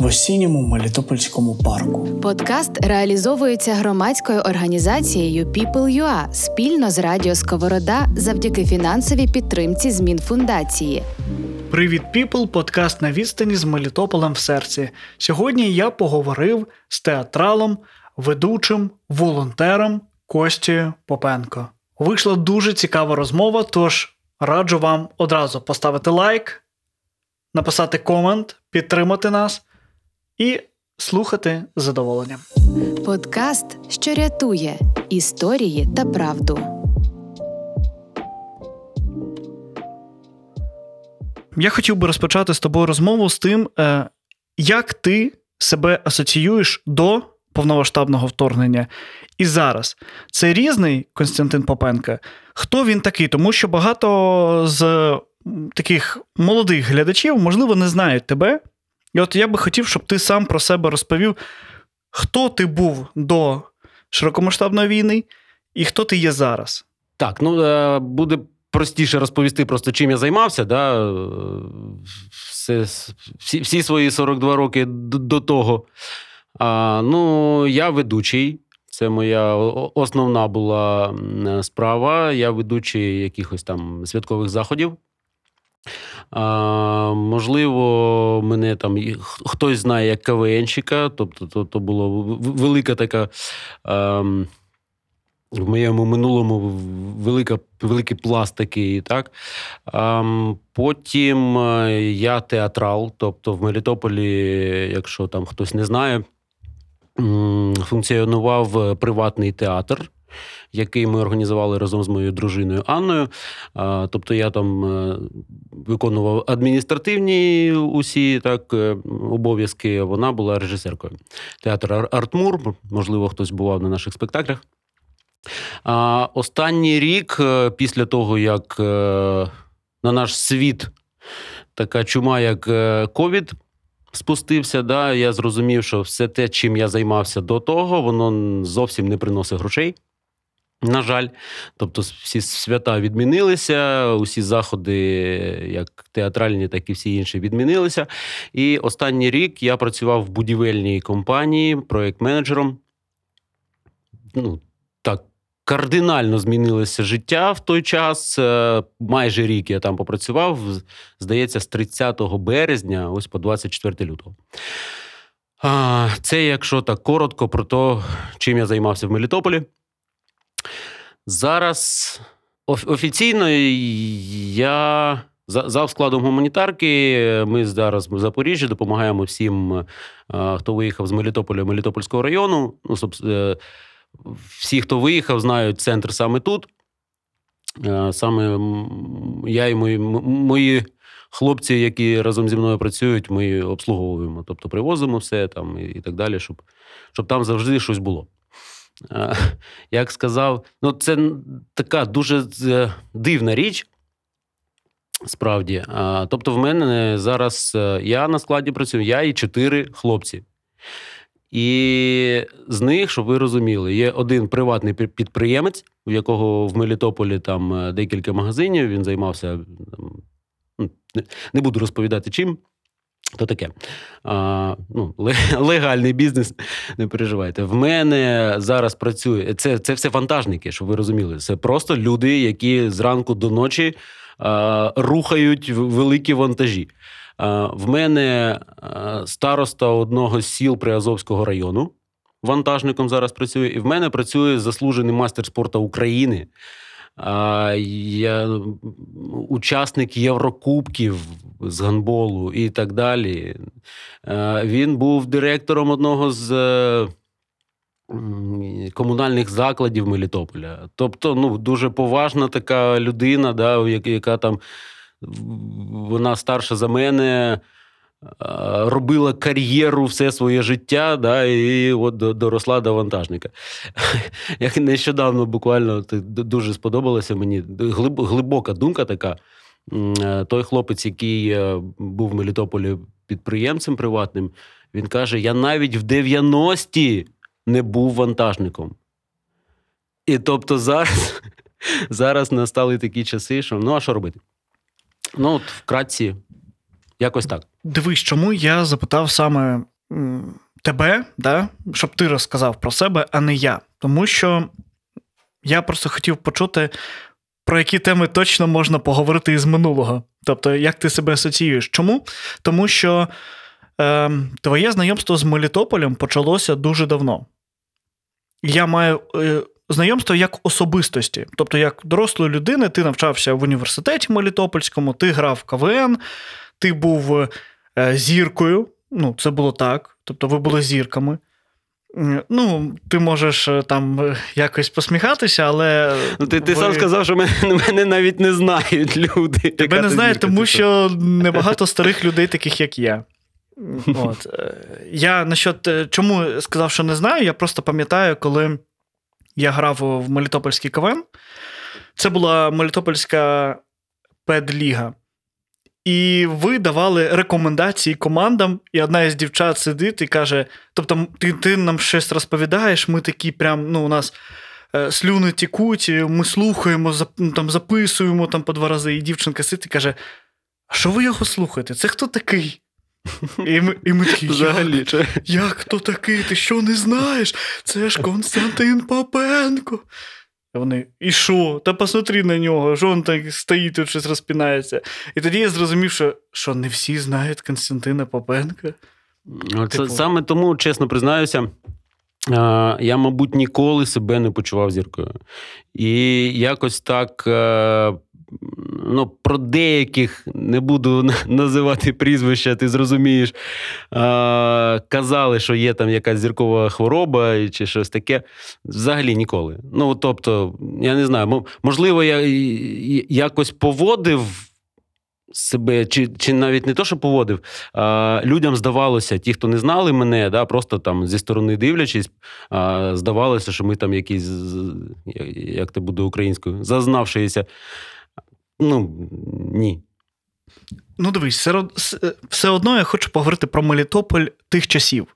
в осінньому Мелітопольському парку. Подкаст реалізовується громадською організацією People.ua спільно з Радіо Сковорода завдяки фінансовій підтримці змін фундації. Привіт, піпл! Подкаст на відстані з Мелітополем в серці. Сьогодні я поговорив з театралом, ведучим, волонтером Костєю Попенко. Вийшла дуже цікава розмова, тож раджу вам одразу поставити лайк, написати комент, підтримати нас і слухати з задоволенням. Подкаст, що рятує історії та правду. Я хотів би розпочати з тобою розмову з тим, е, як ти себе асоціюєш до повномасштабного вторгнення. І зараз це різний Константин Попенка. Хто він такий? Тому що багато з таких молодих глядачів, можливо, не знають тебе. І от я би хотів, щоб ти сам про себе розповів, хто ти був до широкомасштабної війни і хто ти є зараз. Так, ну е, буде простіше розповісти, просто чим я займався. Да? Все, всі всі свої 42 роки до того. А, Ну, я ведучий. Це моя основна була справа. Я ведучий якихось там святкових заходів. А, Можливо, мене там хтось знає як КВНщика, тобто то, то була велика така. А, в моєму минулому велика, великий пласт такий. так. Потім е, я театрал, тобто в Мелітополі, якщо там хтось не знає, функціонував приватний театр який ми організували разом з моєю дружиною Анною. Тобто я там е, виконував адміністративні усі так е, обов'язки. Вона була режисеркою. Театр Артмур, можливо, хтось бував на наших спектаклях. А Останній рік, е, після того, як на наш світ така чума, як ковід. Спустився, да, я зрозумів, що все те, чим я займався до того, воно зовсім не приносить грошей. На жаль, тобто всі свята відмінилися, усі заходи, як театральні, так і всі інші, відмінилися. І останній рік я працював в будівельній компанії проєкт-менеджером. Ну, так, кардинально змінилося життя в той час. Е, майже рік я там попрацював. Здається, з 30 березня, ось по 24 лютого. Це, якщо так коротко, про те, чим я займався в Мелітополі. Зараз офіційно я за складом гуманітарки. Ми зараз в Запоріжжі допомагаємо всім, е, хто виїхав з Мелітополя Мелітопольського району. Ну, е, всі, хто виїхав, знають центр саме тут. Е, саме я і мої мої хлопці, які разом зі мною працюють, ми обслуговуємо, тобто привозимо все там і так далі, щоб, щоб там завжди щось було. Як сказав, ну це така дуже е, дивна річ. Справді. Тобто, в мене зараз е, я на складі працюю, я і чотири хлопці. І з них, щоб ви розуміли, є один приватний підприємець, у якого в Мелітополі там е, декілька магазинів. Він займався, не буду розповідати чим. То таке А, ну, легальний бізнес, не переживайте. В мене зараз працює. Це це все вантажники, щоб ви розуміли. Це просто люди, які зранку до ночі а, рухають великі вантажі. А, В мене староста одного з сіл Приазовського району. Вантажником зараз працює, і в мене працює заслужений мастер спорту України. Я учасник Єврокубків з гандболу і так далі. Він був директором одного з комунальних закладів Мелітополя. Тобто, ну, дуже поважна така людина, да, яка там вона старша за мене. Робила кар'єру все своє життя, да, і от доросла до вантажника. Як нещодавно буквально дуже сподобалося мені глибока думка така. Той хлопець, який був в Мелітополі підприємцем приватним, він каже: Я навіть в 90-ті не був вантажником. І тобто зараз зараз настали такі часи, що ну, а що робити? Ну, от вкратці, якось так. Дивись, чому я запитав саме тебе, да, щоб ти розказав про себе, а не я. Тому що я просто хотів почути, про які теми точно можна поговорити із минулого. Тобто, як ти себе асоціюєш? Чому? Тому що е, твоє знайомство з Мелітополем почалося дуже давно. Я маю е, знайомство як особистості. Тобто, як дорослої людини, ти навчався в університеті Мелітопольському, ти грав в КВН, ти був е, зіркою. Ну, це було так. Тобто, ви були зірками. Ну, ти можеш е, там е, якось посміхатися, але. Ну, Ти ти ви... сам сказав, що мене, мене навіть не знають люди. Тебе не знають, тому що небагато старих людей, таких як я. От. Я насчет, чому сказав, що не знаю, я просто пам'ятаю, коли я грав в Мелітопольський КВН. Це була Мелітопольська педліга. І ви давали рекомендації командам, і одна із дівчат сидить і каже: тобто, ти ти нам щось розповідаєш, ми такі прям, ну, у нас е, слюни тікуть, ми слухаємо, зап, ну, там, записуємо там по два рази. І дівчинка сидить і каже: А що ви його слухаєте? Це хто такий? І ми і ми такі, Взагалі, як, як хто такий? Ти що не знаєш? Це ж Константин Попенко. І вони, і що? Та посмотри на нього, що він так стоїть тут щось розпінається. І тоді я зрозумів, що що не всі знають Константина Попенка. Це типу... Саме тому, чесно признаюся, я, мабуть, ніколи себе не почував зіркою. І якось так е, ну, про деяких не буду називати прізвища, ти зрозумієш, казали, що є там якась зіркова хвороба чи щось таке. Взагалі ніколи. Ну, тобто, я не знаю, можливо, я якось поводив. Себе, чи чи навіть не то, що поводив, а, людям здавалося, ті, хто не знали мене, да, просто там зі сторони дивлячись, а, здавалося, що ми там якісь, як це буде українською, зазнавшися Ну ні. Ну, дивись, все одно я хочу поговорити про Мелітополь тих часів.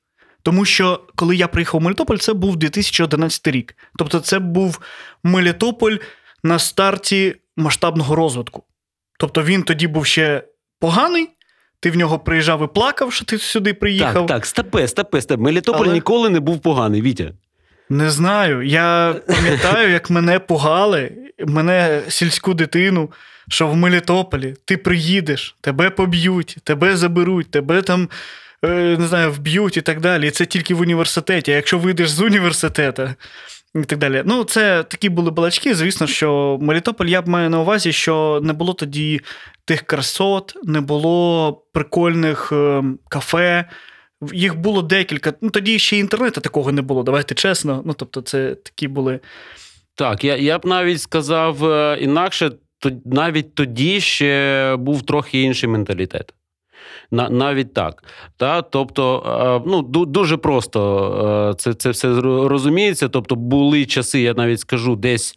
Тому що коли я приїхав в Мелітополь, це був 2011 рік. Тобто, це був Мелітополь на старті масштабного розвитку. Тобто він тоді був ще поганий. Ти в нього приїжджав і плакав, що ти сюди приїхав. Так, так, степе, степе, степе. Мелітополь Але... ніколи не був поганий, Вітя. Не знаю. Я пам'ятаю, як мене пугали, мене сільську дитину що в Мелітополі ти приїдеш, тебе поб'ють, тебе заберуть, тебе там. Е, не знаю, вб'ють і так далі. І це тільки в університеті. А якщо вийдеш з університету і так далі. Ну, це такі були балачки. Звісно, що Мелітополь я б маю на увазі, що не було тоді тих красот, не було прикольних е, кафе. Їх було декілька. Ну, Тоді ще інтернету такого не було, давайте чесно. Ну, тобто, це такі були. Так, я я б навіть сказав е, інакше, навіть тоді ще був трохи інший менталітет. Навіть так. Та? Тобто, ну, дуже просто це це все розуміється. Тобто, були часи, я навіть скажу, десь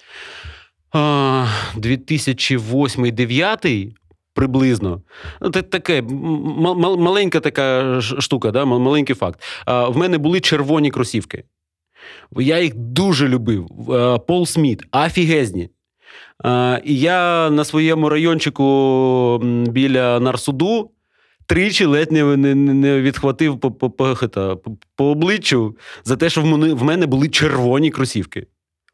2008-2009 приблизно. Ну, це таке маленька така штука, да? маленький факт. В мене були червоні кросівки. Я їх дуже любив. Пол Сміт, афігезні. І я на своєму райончику біля Нарсуду тричі ледь не не, не відхватив по по, по, по, обличчю за те, що в мене були червоні кросівки.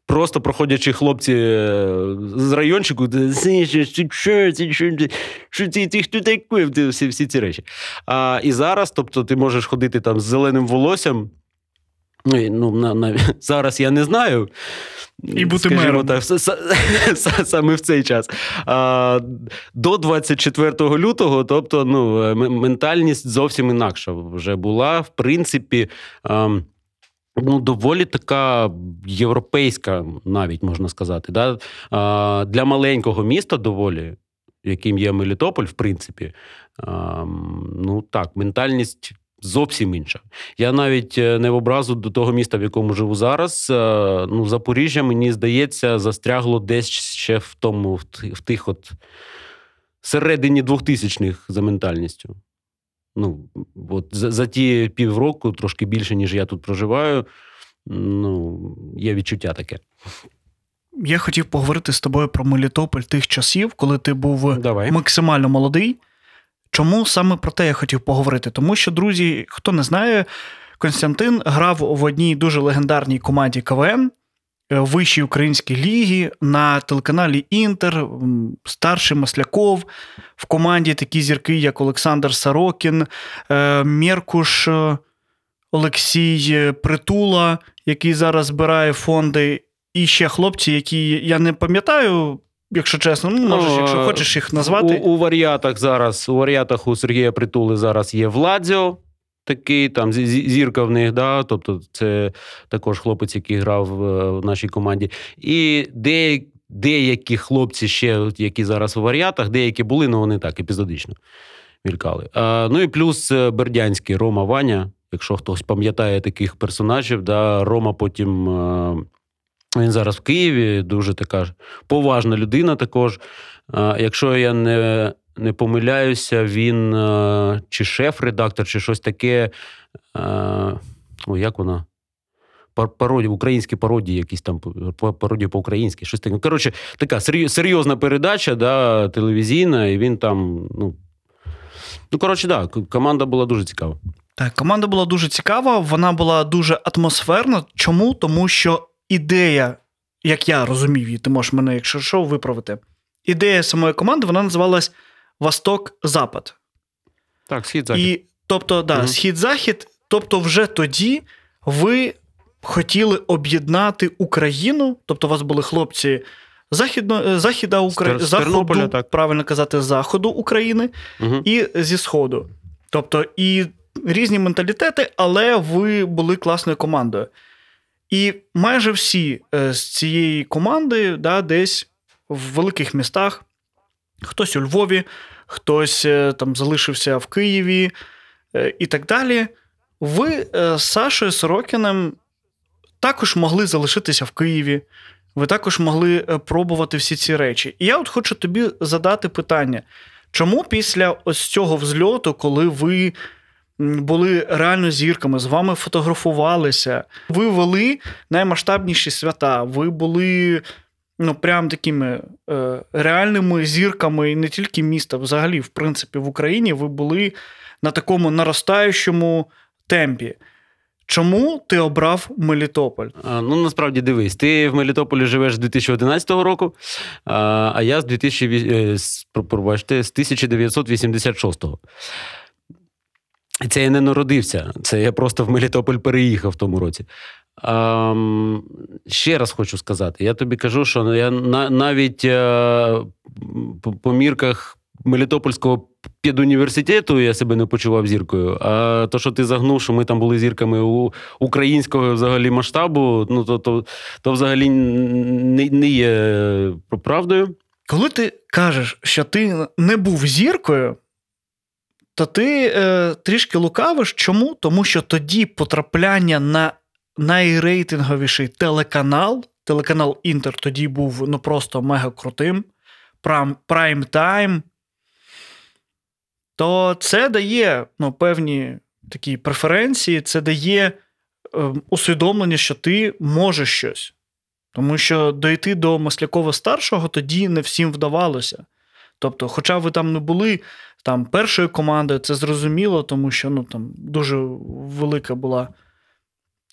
Просто проходячи хлопці е, з райончику, що ти хто такий? Всі ці речі. А, І зараз, тобто, ти можеш ходити там з зеленим волоссям. Ну, на, на, Зараз я не знаю. І бути мером. так, саме в цей час. А, До 24 лютого, тобто, ну, е, ментальність зовсім інакша вже була. В принципі, а, ну, доволі така європейська, навіть можна сказати. Да? А, Для маленького міста доволі. яким є Мелітополь, в принципі, ну так, ментальність. Зовсім інша. Я навіть е, не в образу до того міста, в якому живу зараз. Е, ну, Запоріжжя, мені здається, застрягло десь ще в тому, в тих от середині двохтисячних за ментальністю. Ну, от За за ті півроку, трошки більше, ніж я тут проживаю. Ну, є відчуття таке. Я хотів поговорити з тобою про Мелітополь тих часів, коли ти був Давай. максимально молодий. Чому саме про те я хотів поговорити? Тому що, друзі, хто не знає, Константин грав в одній дуже легендарній команді КВН е, вищій українській лігі на телеканалі Інтер, старший Масляков, в команді такі зірки, як Олександр Сорокін, е, Меркуш е, Олексій Притула, який зараз збирає фонди, і ще хлопці, які я не пам'ятаю. Якщо чесно, ну можеш, ну, якщо хочеш їх назвати. У, у варіатах зараз, у варіатах у Сергія Притули зараз є Владзіо, такий, там зірка в них, да, тобто це також хлопець, який грав в нашій команді. І деякі, деякі хлопці ще, які зараз у варіатах, деякі були, але ну, вони так епізодично мількали. А, Ну і плюс е, Бердянський Рома Ваня. Якщо хтось пам'ятає таких персонажів, да, Рома потім. Він зараз в Києві, дуже така поважна людина також. Якщо я не не помиляюся, він чи шеф-редактор, чи щось таке. О, як вона? Пародії, українські пародії, якісь там пародії по-українськи, щось таке. Коротше, така серйозна передача, да, телевізійна, і він там. Ну, ну коротше, да, команда була дуже цікава. Так, команда була дуже цікава, вона була дуже атмосферна. Чому? Тому що ідея, як я розумів її, ти можеш мене, якщо що, виправити. Ідея самої команди вона називалась Восток-Запад. Так, схід-захід. І, Тобто, да, угу. схід-захід. Тобто, вже тоді ви хотіли об'єднати Україну, тобто, у вас були хлопці західно, е, західа України, заходу, так. правильно казати, заходу України угу. і зі Сходу. Тобто, і різні менталітети, але ви були класною командою. І майже всі е, з цієї команди да, десь в великих містах, хтось у Львові, хтось е, там залишився в Києві е, і так далі. Ви з Сашою Сорокіним також могли залишитися в Києві. Ви також могли пробувати всі ці речі. І я от хочу тобі задати питання: чому після ось цього взльоту, коли ви були реально зірками, з вами фотографувалися. Ви вели наймасштабніші свята, ви були ну, прям такими е, реальними зірками не тільки міста, взагалі, в принципі, в Україні ви були на такому наростаючому темпі. Чому ти обрав Мелітополь? Ну насправді дивись, ти в Мелітополі живеш з 2011 року, а а я з 2000, е, пробачте, з 1986-го. Це я не народився, це я просто в Мелітополь переїхав в тому році. А, Ще раз хочу сказати: я тобі кажу, що я навіть е, по, мірках Мелітопольського педуніверситету я себе не почував зіркою. А то, що ти загнув, що ми там були зірками у українського взагалі масштабу, ну то то, то взагалі не, не є правдою. Коли ти кажеш, що ти не був зіркою то ти е, трішки лукавиш. Чому? Тому що тоді потрапляння на найрейтинговіший телеканал, телеканал Інтер тоді був ну просто мега крутим. Прайм тайм. То це дає ну, певні такі преференції, це дає е, усвідомлення, що ти можеш щось. Тому що дойти до Маслякова старшого тоді не всім вдавалося. Тобто, хоча ви там не були там першою командою, це зрозуміло, тому що ну, там дуже велика була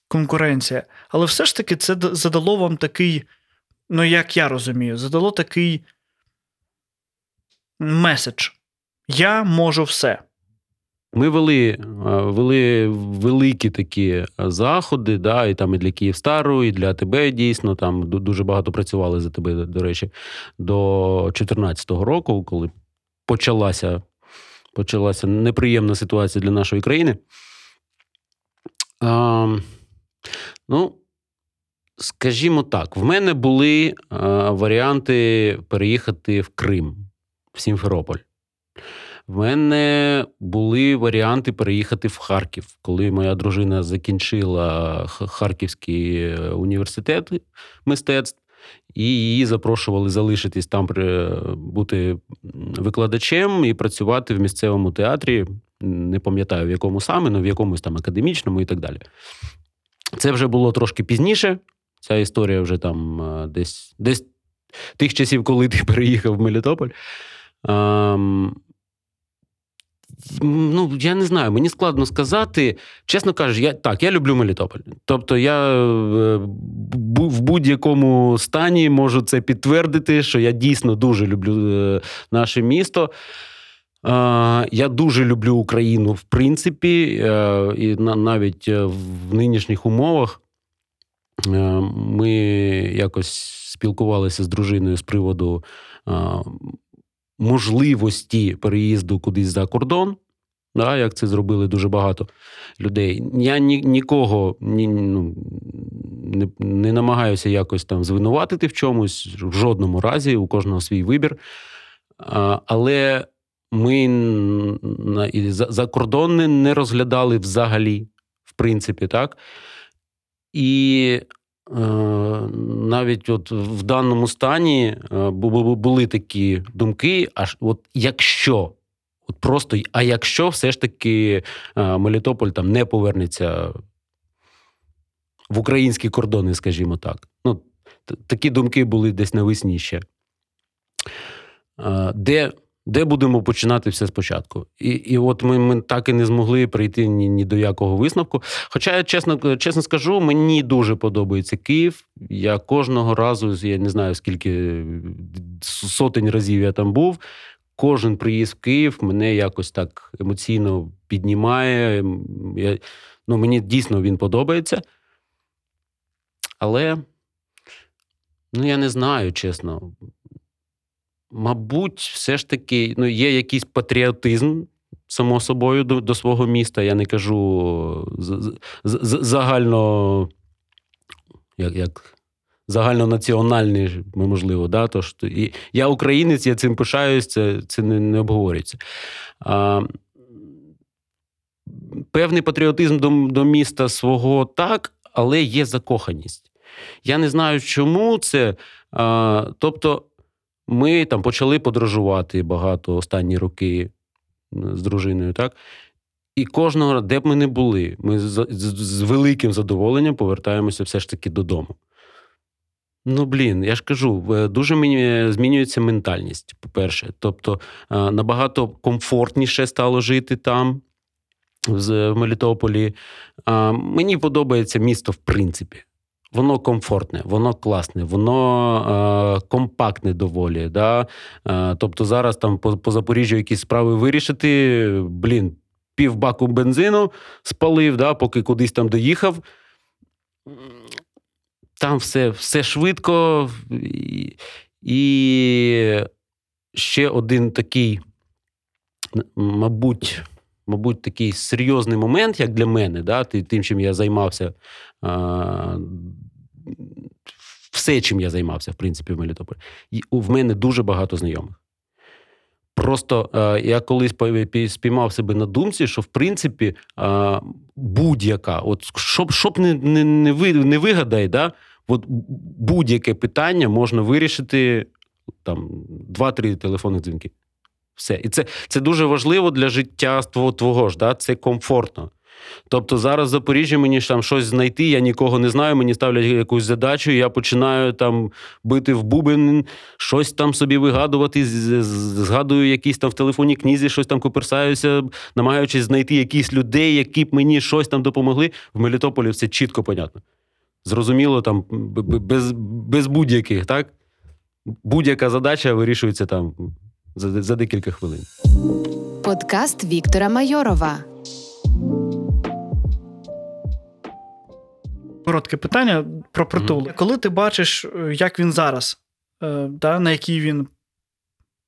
конкуренція. Але все ж таки це задало вам такий, ну, як я розумію, задало такий меседж. Я можу все. Ми вели е, вели великі такі заходи, да, і там і для Київстару, і для тебе дійсно. Там дуже багато працювали за тебе, до речі, до 2014 року, коли почалася почалася неприємна ситуація для нашої країни. А, Ну, скажімо так, в мене були а, варіанти переїхати в Крим. в Сімферополь. В мене були варіанти переїхати в Харків, коли моя дружина закінчила Харківський е, університет мистецтв, і її запрошували залишитись там, бути викладачем і працювати в місцевому театрі. Не пам'ятаю, в якому саме, але в якомусь там академічному і так далі. Це вже було трошки пізніше. Ця історія вже там е, десь десь тих часів, коли ти переїхав в Мелітополь. Ну, я не знаю, мені складно сказати. Чесно кажучи, я так, я люблю Мелітополь. Тобто, я е, в будь-якому стані можу це підтвердити, що я дійсно дуже люблю е, наше місто. Я дуже люблю Україну, в принципі, і навіть в нинішніх умовах ми якось спілкувалися з дружиною з приводу можливості переїзду кудись за кордон, да, як це зробили дуже багато людей. Я ні, нікого ні, ну, не, не намагаюся якось там звинуватити в чомусь, в жодному разі, у кожного свій вибір. А, Але ми за, за кордони не розглядали взагалі, в принципі, так. І навіть от в даному стані е, були такі думки, аж от якщо, от просто, а якщо все ж таки е, Мелітополь там не повернеться в українські кордони, скажімо так. Ну, Такі думки були десь навесні ще. Де де будемо починати все спочатку? І і от ми ми так і не змогли прийти ні ні до якого висновку. Хоча я чесно чесно скажу, мені дуже подобається Київ. Я кожного разу, я не знаю скільки сотень разів я там був. Кожен приїзд в Київ мене якось так емоційно піднімає. Я, ну, Мені дійсно він подобається. Але ну, я не знаю, чесно. Мабуть, все ж таки ну, є якийсь патріотизм, само собою, до до свого міста. Я не кажу з, з, з, загально, як, як загальнонаціональний, можливо, да, то, що, і я українець, я цим пишаюсь, це це не, не обговорюється. А, Певний патріотизм до, до міста свого так, але є закоханість. Я не знаю, чому це. А, Тобто. Ми там почали подорожувати багато останні роки з дружиною, так? І кожного, де б ми не були, ми з, з, великим задоволенням повертаємося все ж таки додому. Ну, блін, я ж кажу, дуже мені змінюється ментальність, по-перше. Тобто набагато комфортніше стало жити там, в Мелітополі. Мені подобається місто, в принципі воно комфортне, воно класне, воно е, компактне доволі. Да? Е, тобто зараз там по, по Запоріжжю якісь справи вирішити, блін, півбаку бензину спалив, да, поки кудись там доїхав. Там все все швидко. І, і ще один такий, мабуть, мабуть, такий серйозний момент, як для мене, да, тим, чим я займався все, чим я займався, в принципі, в Мелітополі. В мене дуже багато знайомих. Просто е, я колись спіймав себе на думці, що в принципі е, будь-яка, от щоб щоб не не, не, ви, не вигадай, да, от будь-яке питання можна вирішити там два-три телефонних дзвінки. Все. І це це дуже важливо для життя твого, твого ж, да? це комфортно. Тобто зараз в Запоріжжі мені ж там щось знайти, я нікого не знаю, мені ставлять якусь задачу, я починаю там бити в бубен, щось там собі вигадувати, згадую якісь там в телефонній книзі, щось там коперсаюся, намагаючись знайти якісь людей, які б мені щось там допомогли. В Мелітополі все чітко понятно. Зрозуміло, там без без будь-яких, так? Будь-яка задача вирішується там за, за декілька хвилин. Подкаст Віктора Майорова. Коротке питання про притул. Mm-hmm. Коли ти бачиш, е, як він зараз, е, да, на якій він е,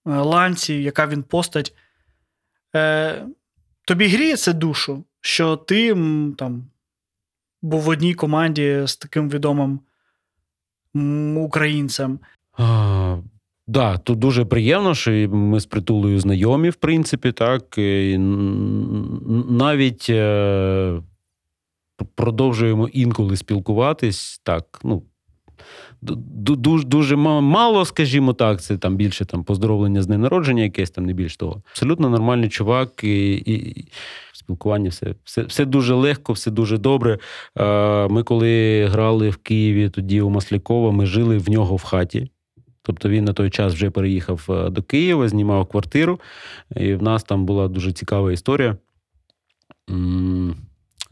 ланці, яка він постать, тобі гріє це душу, що ти там був в одній команді з таким відомим українцем? Да, тут дуже приємно, що ми з притулою знайомі, в принципі, так. І навіть продовжуємо інколи спілкуватись. Так, ну, дуже дуже мало, скажімо так, це там більше там поздоровлення з днем народження, якесь там не більш того. Абсолютно нормальний чувак, і, і спілкування все, все все дуже легко, все дуже добре. Ми коли грали в Києві, тоді у Маслякова, ми жили в нього в хаті. Тобто він на той час вже переїхав до Києва, знімав квартиру, і в нас там була дуже цікава історія.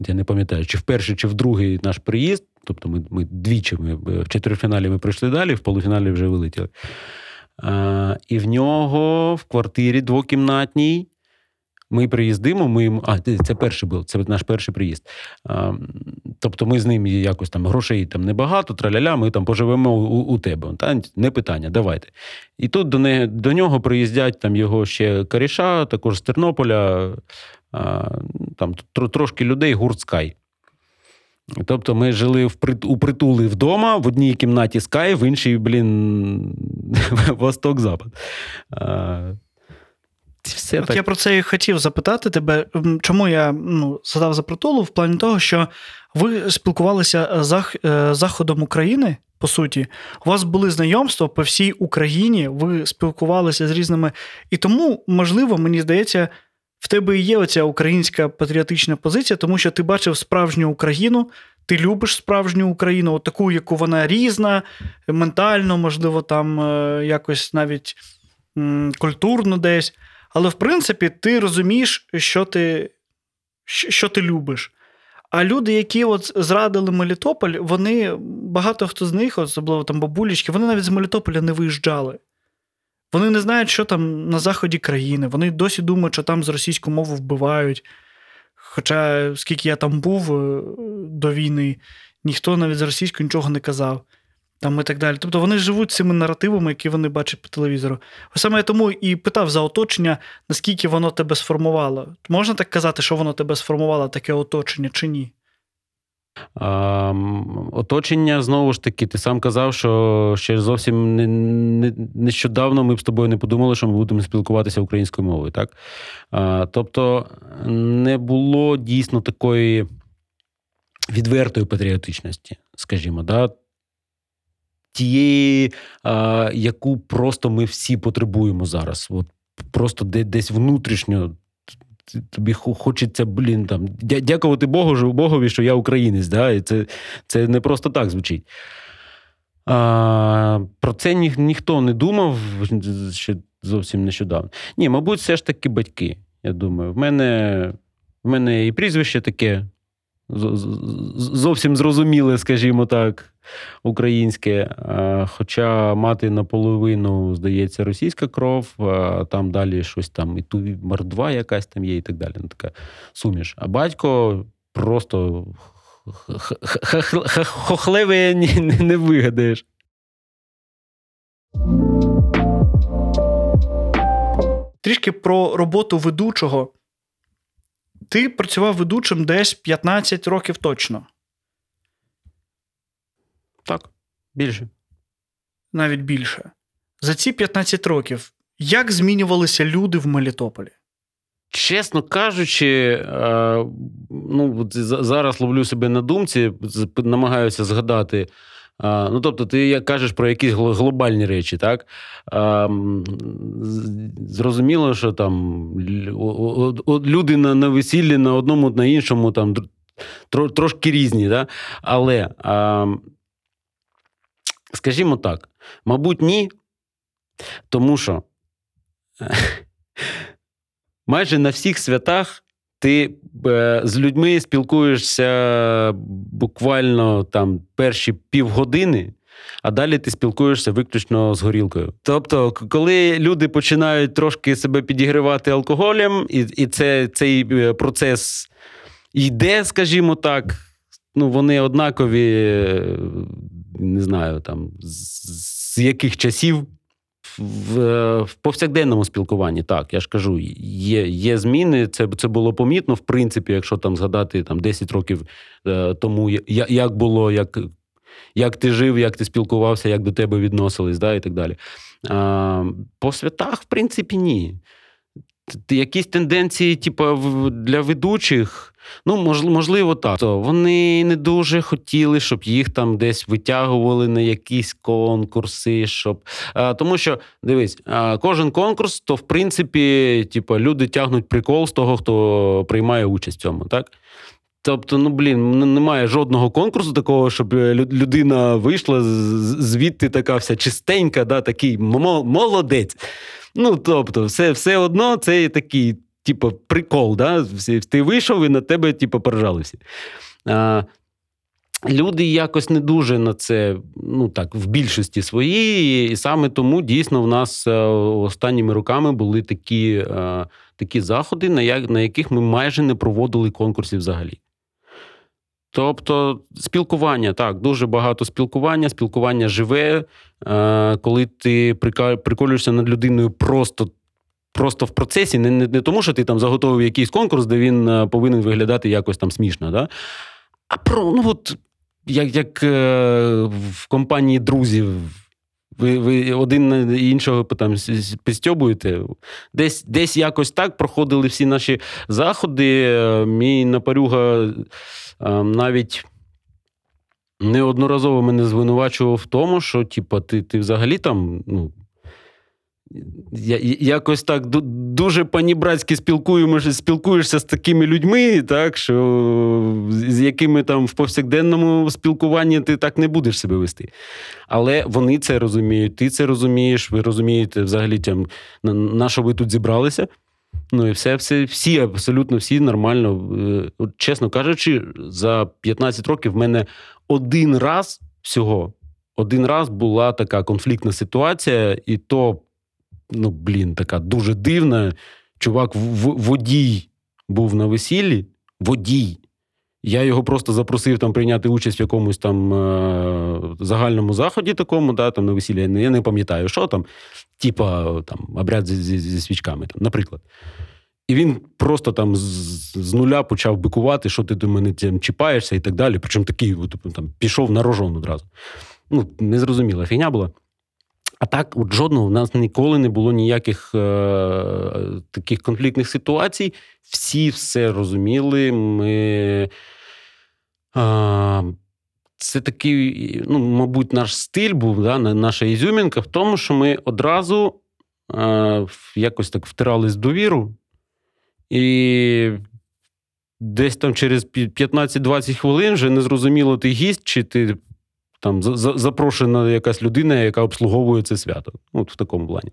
Я не пам'ятаю, чи в перший, чи в другий наш приїзд. Тобто ми ми двічі ми в четвертьфіналі ми пройшли далі, в полуфіналі вже вилетіли. А, І в нього в квартирі двокімнатній ми приїздимо, ми а це перший був, це наш перший приїзд. А, Тобто ми з ним якось там грошей там небагато, траляля, ми там поживемо у, у тебе. Та не питання, давайте. І тут до не, до нього приїздять там його ще коріша, також з Тернополя, а, там трошки людей, гурт Скай. Тобто ми жили в у притули вдома, в одній кімнаті Скай, в іншій, блін, Восток-Запад. Все От так. Я про це і хотів запитати тебе, чому я ну, задав за притулу в плані того, що ви спілкувалися з е, Заходом України, по суті, у вас були знайомства по всій Україні, ви спілкувалися з різними. І тому, можливо, мені здається, в тебе і є оця українська патріотична позиція, тому що ти бачив справжню Україну, ти любиш справжню Україну, от таку, яку вона різна, ментально, можливо, там е, якось навіть культурно десь. Але в принципі, ти розумієш, що ти що ти любиш. А люди, які от зрадили Мелітополь, вони багато хто з них, особливо там бабулічки, вони навіть з Мелітополя не виїжджали. Вони не знають, що там на заході країни. Вони досі думають, що там з російську мову вбивають. Хоча, скільки я там був е, до війни, ніхто навіть з російською нічого не казав там і так далі. Тобто вони живуть цими наративами, які вони бачать по телевізору. Саме я тому і питав за оточення, наскільки воно тебе сформувало. Можна так казати, що воно тебе сформувало, таке оточення, чи ні? Оточення, знову ж таки, ти сам казав, що ще зовсім не, не, нещодавно ми б з тобою не подумали, що ми будемо спілкуватися українською мовою. так? Тобто не було дійсно такої відвертої патріотичності, скажімо. да? Тієї, а, яку просто ми всі потребуємо зараз. От Просто десь внутрішньо. Тобі хочеться, блін, там, дякувати Богу, Богові, що я українець. Да? І це це не просто так звучить. А, Про це ні, ніхто не думав ще зовсім нещодавно. Ні, мабуть, все ж таки батьки. Я думаю, в мене в мене і прізвище таке зовсім зрозуміле, скажімо так, українське. Хоча мати наполовину, здається, російська кров, а там далі щось там, і ту мордва якась там є, і так далі. Ну, така суміш. А батько просто хохлеве не вигадаєш. Трішки про роботу ведучого. Ти працював ведучим десь 15 років точно. Так, більше. Навіть більше. За ці 15 років як змінювалися люди в Мелітополі? Чесно кажучи, е, ну, зараз ловлю себе на думці, намагаюся згадати. Ну, тобто, ти кажеш про якісь глобальні речі, так? Зрозуміло, що там люди на весіллі на одному, на іншому там трошки різні, так? але, скажімо так, мабуть, ні, тому що майже на всіх святах ти е, з людьми спілкуєшся буквально там перші півгодини, а далі ти спілкуєшся виключно з горілкою. Тобто, коли люди починають трошки себе підігривати алкоголем, і і це, цей е, процес йде, скажімо так, ну вони однакові, е, не знаю, там з яких часів в в повсякденному спілкуванні, так, я ж кажу, є є зміни. Це це було помітно, в принципі, якщо там згадати там 10 років е, тому, як було, як Як ти жив, як ти спілкувався, як до тебе відносились, да, і так далі. А, По святах, в принципі, ні. Якісь тенденції, типу, для ведучих. Ну, можливо, так. То вони не дуже хотіли, щоб їх там десь витягували на якісь конкурси. Щоб... А, тому що, дивись, а, кожен конкурс, то в принципі, типу, люди тягнуть прикол з того, хто приймає участь в цьому, так? Тобто, ну блін, немає жодного конкурсу такого, щоб е, людина вийшла звідти така вся чистенька, да, такий молодець. Ну, тобто, все, все одно це такий, типу, прикол, да? Ти вийшов і на тебе, типу, поржали всі. А, люди якось не дуже на це, ну так, в більшості своїй, і саме тому дійсно в нас е, останніми роками були такі, е, такі заходи, на яких ми майже не проводили конкурсів взагалі. Тобто спілкування, так, дуже багато спілкування, спілкування живе, е, коли ти приколюєшся над людиною просто. Просто в процесі, не, не, не тому, що ти там заготовив якийсь конкурс, де він е, повинен виглядати якось там смішно, да? а про ну от як, як е, в компанії друзів. Ви, ви один іншого там підстьобуєте. Десь, десь якось так проходили всі наші заходи. Е, Мій напарюга навіть неодноразово мене звинувачував в тому, що, типа, ти, ти взагалі там, ну. Я, якось так дуже панібратськи спілкуємося, спілкуєшся з такими людьми, так, що з якими там в повсякденному спілкуванні ти так не будеш себе вести. Але вони це розуміють, ти це розумієш, ви розумієте взагалі, там, на, на що ви тут зібралися. Ну і все, все, всі, абсолютно всі нормально. Е, Чесно кажучи, за 15 років в мене один раз всього, один раз була така конфліктна ситуація, і то, ну, блін, така дуже дивна. Чувак, в- водій був на весіллі, водій. Я його просто запросив там прийняти участь в якомусь там е- загальному заході такому, да, там на весіллі. Я не, я не пам'ятаю, що там, типа там обряд зі, зі, зі свічками, там, наприклад. І він просто там з, з нуля почав бикувати, що ти до мене там чіпаєшся і так далі. Причому такий от, там, пішов на рожон одразу. Ну, незрозуміла фігня була. А так, от жодного в нас ніколи не було ніяких е, таких конфліктних ситуацій. Всі все розуміли. Ми, е, це такий, ну, мабуть, наш стиль був, да, наша ізюмінка в тому, що ми одразу е, якось так втирались в довіру. І десь там через 15-20 хвилин вже не зрозуміло, ти гість, чи ти там за- за- запрошена якась людина, яка обслуговує це свято. От в такому плані.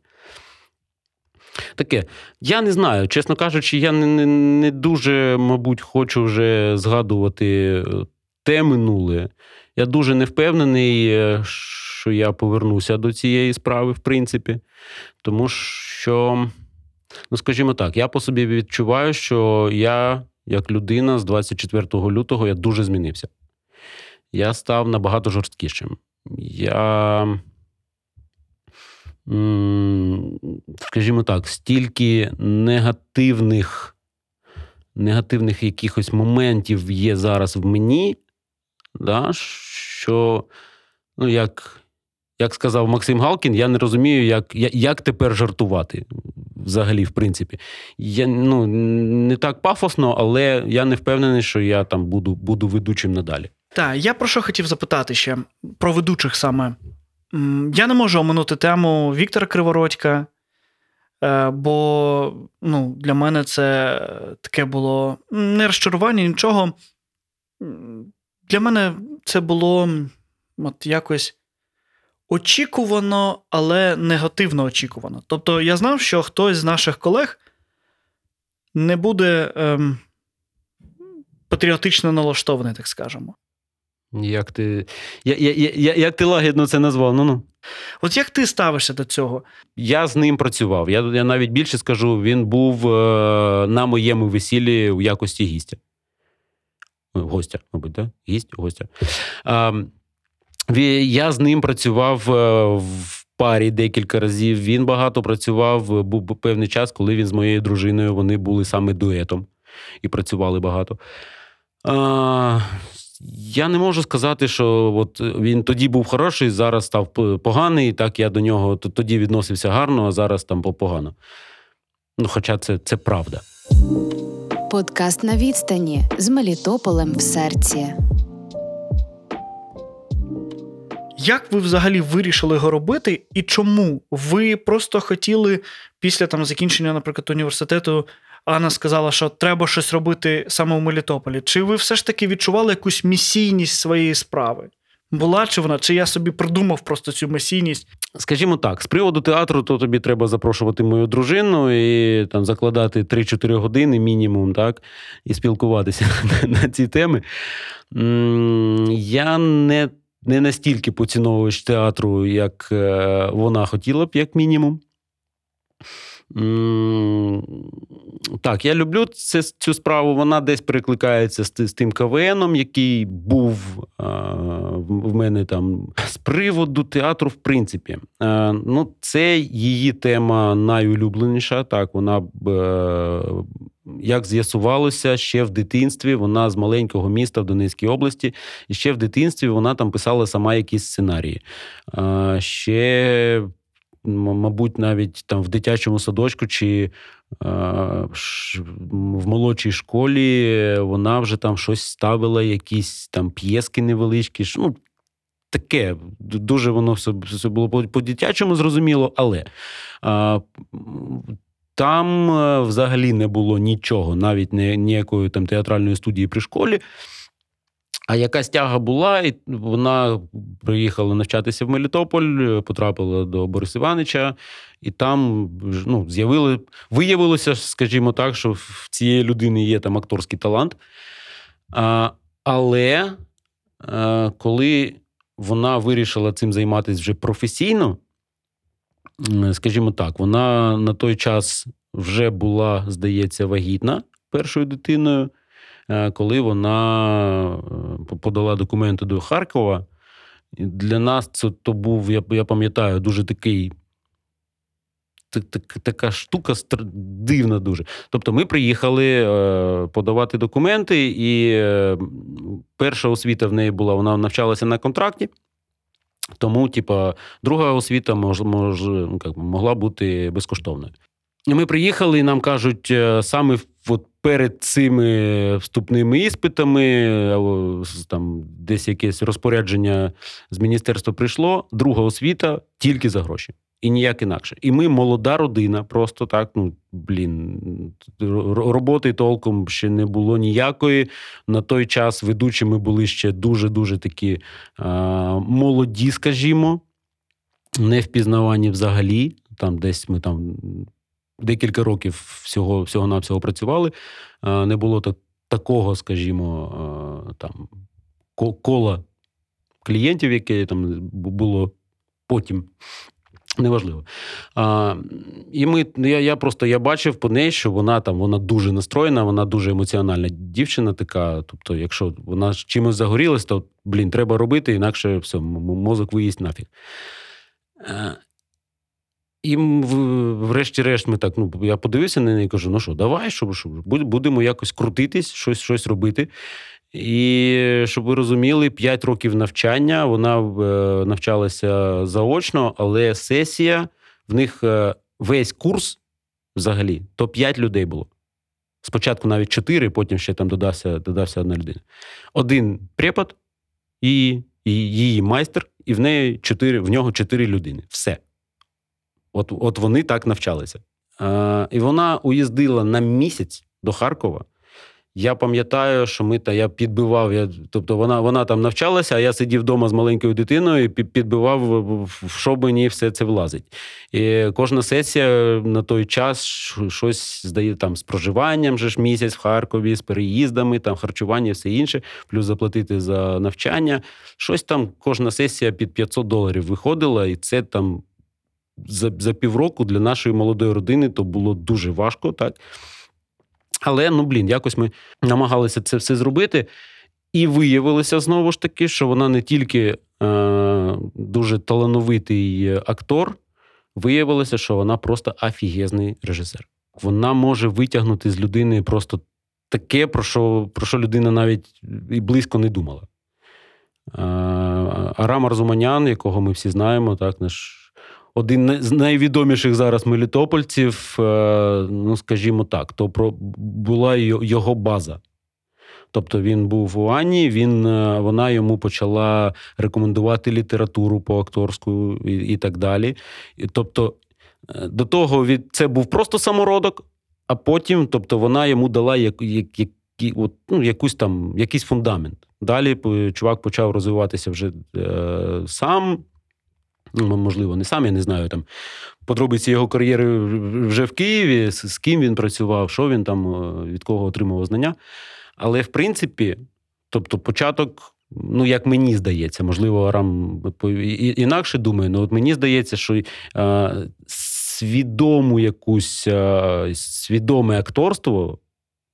Таке. Я не знаю, чесно кажучи, я не, не, не дуже, мабуть, хочу вже згадувати е, те минуле. Я дуже не впевнений, е, що я повернуся до цієї справи, в принципі. Тому що, ну, скажімо так, я по собі відчуваю, що я, як людина з 24 лютого, я дуже змінився. Я став набагато жорсткішим. Я, скажімо так, стільки негативних, негативних якихось моментів є зараз в мені, да, що, ну, як, як сказав Максим Галкін, я не розумію, як, як тепер жартувати взагалі, в принципі. Я, ну, не так пафосно, але я не впевнений, що я там буду, буду ведучим надалі. Так, я про що хотів запитати ще про ведучих саме. Я не можу оминути тему Віктора Кривородька, е, бо ну, для мене це таке було не розчарування, нічого. Для мене це було от якось очікувано, але негативно очікувано. Тобто я знав, що хтось з наших колег не буде ем, патріотично налаштований, так скажемо. Як ти, я, я, я, як ти лагідно це назвав? Ну, ну. От як ти ставишся до цього? Я з ним працював. Я, я навіть більше скажу, він був е, на моєму весіллі в якості гістя. Гостя, мабуть, так? Гість, гостя. Ві- я з ним працював е, в парі декілька разів. Він багато працював. Був певний час, коли він з моєю дружиною вони були саме дуетом і працювали багато. А, Я не можу сказати, що от він тоді був хороший, зараз став поганий. Так я до нього тоді відносився гарно, а зараз там погано. Ну, хоча це, це правда. Подкаст на відстані з Мелітополем в серці. Як ви взагалі вирішили його робити, і чому? Ви просто хотіли після там закінчення, наприклад, університету. Анна сказала, що треба щось робити саме в Мелітополі. Чи ви все ж таки відчували якусь місійність своєї справи? Була чи вона? Чи я собі придумав просто цю місійність? Скажімо так, з приводу театру, то тобі треба запрошувати мою дружину і там закладати 3-4 години мінімум, так, і спілкуватися на ці теми. Я не, настільки поціновувач театру, як е, вона хотіла б, як мінімум. Так, я люблю це, цю справу. Вона десь перекликається з, з тим КВНом, який був а, в в мене там з приводу театру, в принципі. А, ну, це її тема найулюбленіша. Так, вона б. е, Як з'ясувалося, ще в дитинстві вона з маленького міста в Донецькій області, і ще в дитинстві вона там писала сама якісь сценарії. Ще, мабуть, навіть там в дитячому садочку чи а, в молодшій школі вона вже там щось ставила, якісь там п'єски невеличкі. Ну, таке, дуже воно все, все було по- по-дитячому зрозуміло, але а, там е, взагалі не було нічого, навіть ніякої там театральної студії при школі. А якась тяга була, і вона приїхала навчатися в Мелітополь, е, потрапила до Бориса Івановича, і там ну, з'явили, виявилося, скажімо так, що в цієї людини є там акторський талант. А, але а, коли вона вирішила цим займатися вже професійно, скажімо так, вона на той час вже була, здається, вагітна першою дитиною. Е, коли вона е, подала документи до Харкова. Для нас це то був, я, я пам'ятаю, дуже такий. так- так- Така штука дивна дуже. Тобто, ми приїхали е, подавати документи, і е, перша освіта в неї була, вона навчалася на контракті. Тому, типа, друга освіта мож, мож, ну, як, могла бути безкоштовною. І ми приїхали, і нам кажуть, е, саме в- перед цими вступними іспитами, там десь якесь розпорядження з міністерства прийшло, друга освіта тільки за гроші. І ніяк інакше. І ми молода родина, просто так. Ну блін, роботи толком ще не було ніякої. На той час ведучими були ще дуже дуже такі а, молоді, скажімо, не впізнавані взагалі. Там десь ми там декілька років всього, всього навсього працювали. Не було так, такого, скажімо, там кола клієнтів, яке там було потім. Неважливо. А, і ми, я, я просто я бачив по неї, що вона там вона дуже настроєна, вона дуже емоціональна дівчина така. Тобто, якщо вона чимось загорілась, то блін, треба робити, інакше все, мозок виїсть нафіг. І врешті-решт, ми так, ну, я подивився на неї і кажу: ну що, давай, щоб, щоб будемо якось крутитись, щось, щось робити. І щоб ви розуміли, 5 років навчання вона е, навчалася заочно, але сесія в них е, весь курс взагалі то 5 людей було. Спочатку навіть 4, потім ще там додався, додався одна людина. Один препод і, і її майстер, і в неї 4, в нього 4 людини. Все. От, от вони так навчалися. Е, і вона уїздила на місяць до Харкова. Я пам'ятаю, що ми та я підбивав. Я, тобто вона, вона там навчалася, а я сидів вдома з маленькою дитиною і підбивав, в- що мені все це влазить. І кожна сесія на той час щось здає там з проживанням же ж місяць в Харкові, з переїздами, там харчування, все інше, плюс заплатити за навчання. Щось там кожна сесія під 500 доларів виходила, і це там за, за півроку для нашої молодої родини то було дуже важко, так. Але ну блін, якось ми намагалися це все зробити. І виявилося знову ж таки, що вона не тільки е, дуже талановитий актор, виявилося, що вона просто афігезний режисер. Вона може витягнути з людини просто таке, про що, про що людина навіть і близько не думала. Арам Арзуманян, якого ми всі знаємо, так, наш один з найвідоміших зараз мелітопольців, ну, скажімо так, то про була його база. Тобто він був у Ані, він, вона йому почала рекомендувати літературу по акторську і, і так далі. І, Тобто, до того від це був просто самородок, а потім, тобто, вона йому дала як, як, як, от, ну, якусь там, якийсь фундамент. Далі чувак почав розвиватися вже е, сам. Ну, можливо, не сам, я не знаю там подробиці його кар'єри вже в Києві, з, ким він працював, що він там, е, від кого отримував знання. Але в принципі, тобто, початок, ну як мені здається, можливо, Арам інакше думає, але от мені здається, що е, свідому якусь е, свідоме акторство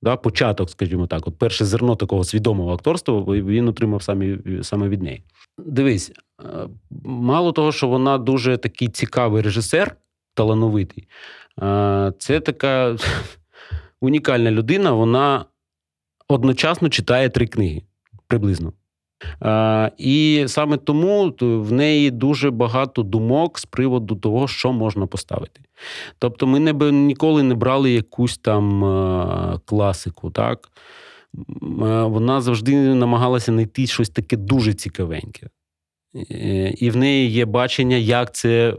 да, початок, скажімо так, от перше зерно такого свідомого акторства він отримав самі, саме від неї. Дивись, е, мало того, що вона дуже такий цікавий режисер, талановитий, е, це така унікальна людина, вона одночасно читає три книги приблизно. І саме тому в неї дуже багато думок з приводу того, що можна поставити. Тобто, ми не ніколи не брали якусь там класику. так? Вона завжди намагалася знайти щось таке дуже цікавеньке. Е, і в неї є бачення, як це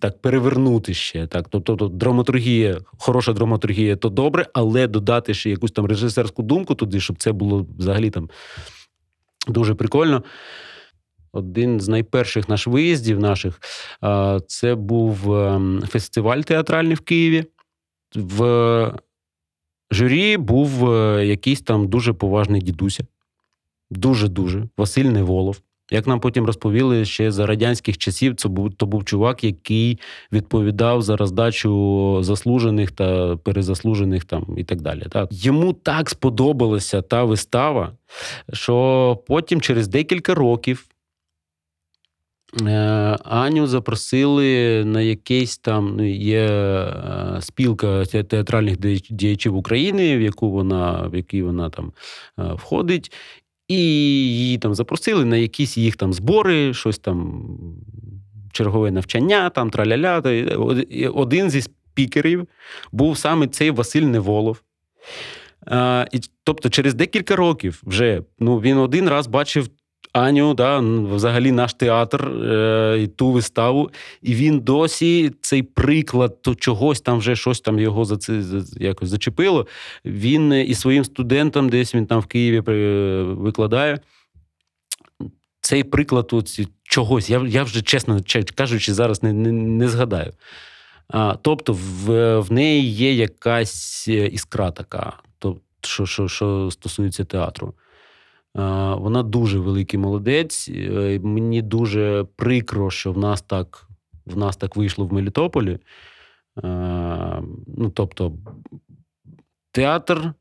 так перевернути ще. Так? Тобто, тобто драматургія, хороша драматургія то добре, але додати ще якусь там режисерську думку туди, щоб це було взагалі там. Дуже прикольно. Один з найперших наш виїздів наших це був ем, фестиваль театральний в Києві. В журі був е, якийсь там дуже поважний дідуся. Дуже-дуже Василь Неволов. Як нам потім розповіли, ще за радянських часів це був то був чувак, який відповідав за роздачу заслужених та перезаслужених там і так далі. Так. Йому так сподобалася та вистава, що потім, через декілька років, е, Аню запросили на якийсь там ну, є е, спілка театральних діячів України, в яку вона в якій вона там е, входить. І її там запросили на якісь їх там збори, щось там, чергове навчання, там траляля. Один зі спікерів був саме цей Василь Неволов. А, і, Тобто, через декілька років вже ну, він один раз бачив Аню, да, взагалі наш театр, е, ту виставу, і він досі цей приклад то чогось там вже щось там його за це якось зачепило. Він і своїм студентам, десь він там в Києві викладає. Цей приклад от, чогось, я я вже чесно кажучи, зараз не не, не згадаю. А, Тобто, в в неї є якась іскра така, то, що, що, що стосується театру. Вона дуже великий молодець. Е, мені дуже прикро, що в нас так в нас так вийшло в Мелітополі. Ну, тобто, театр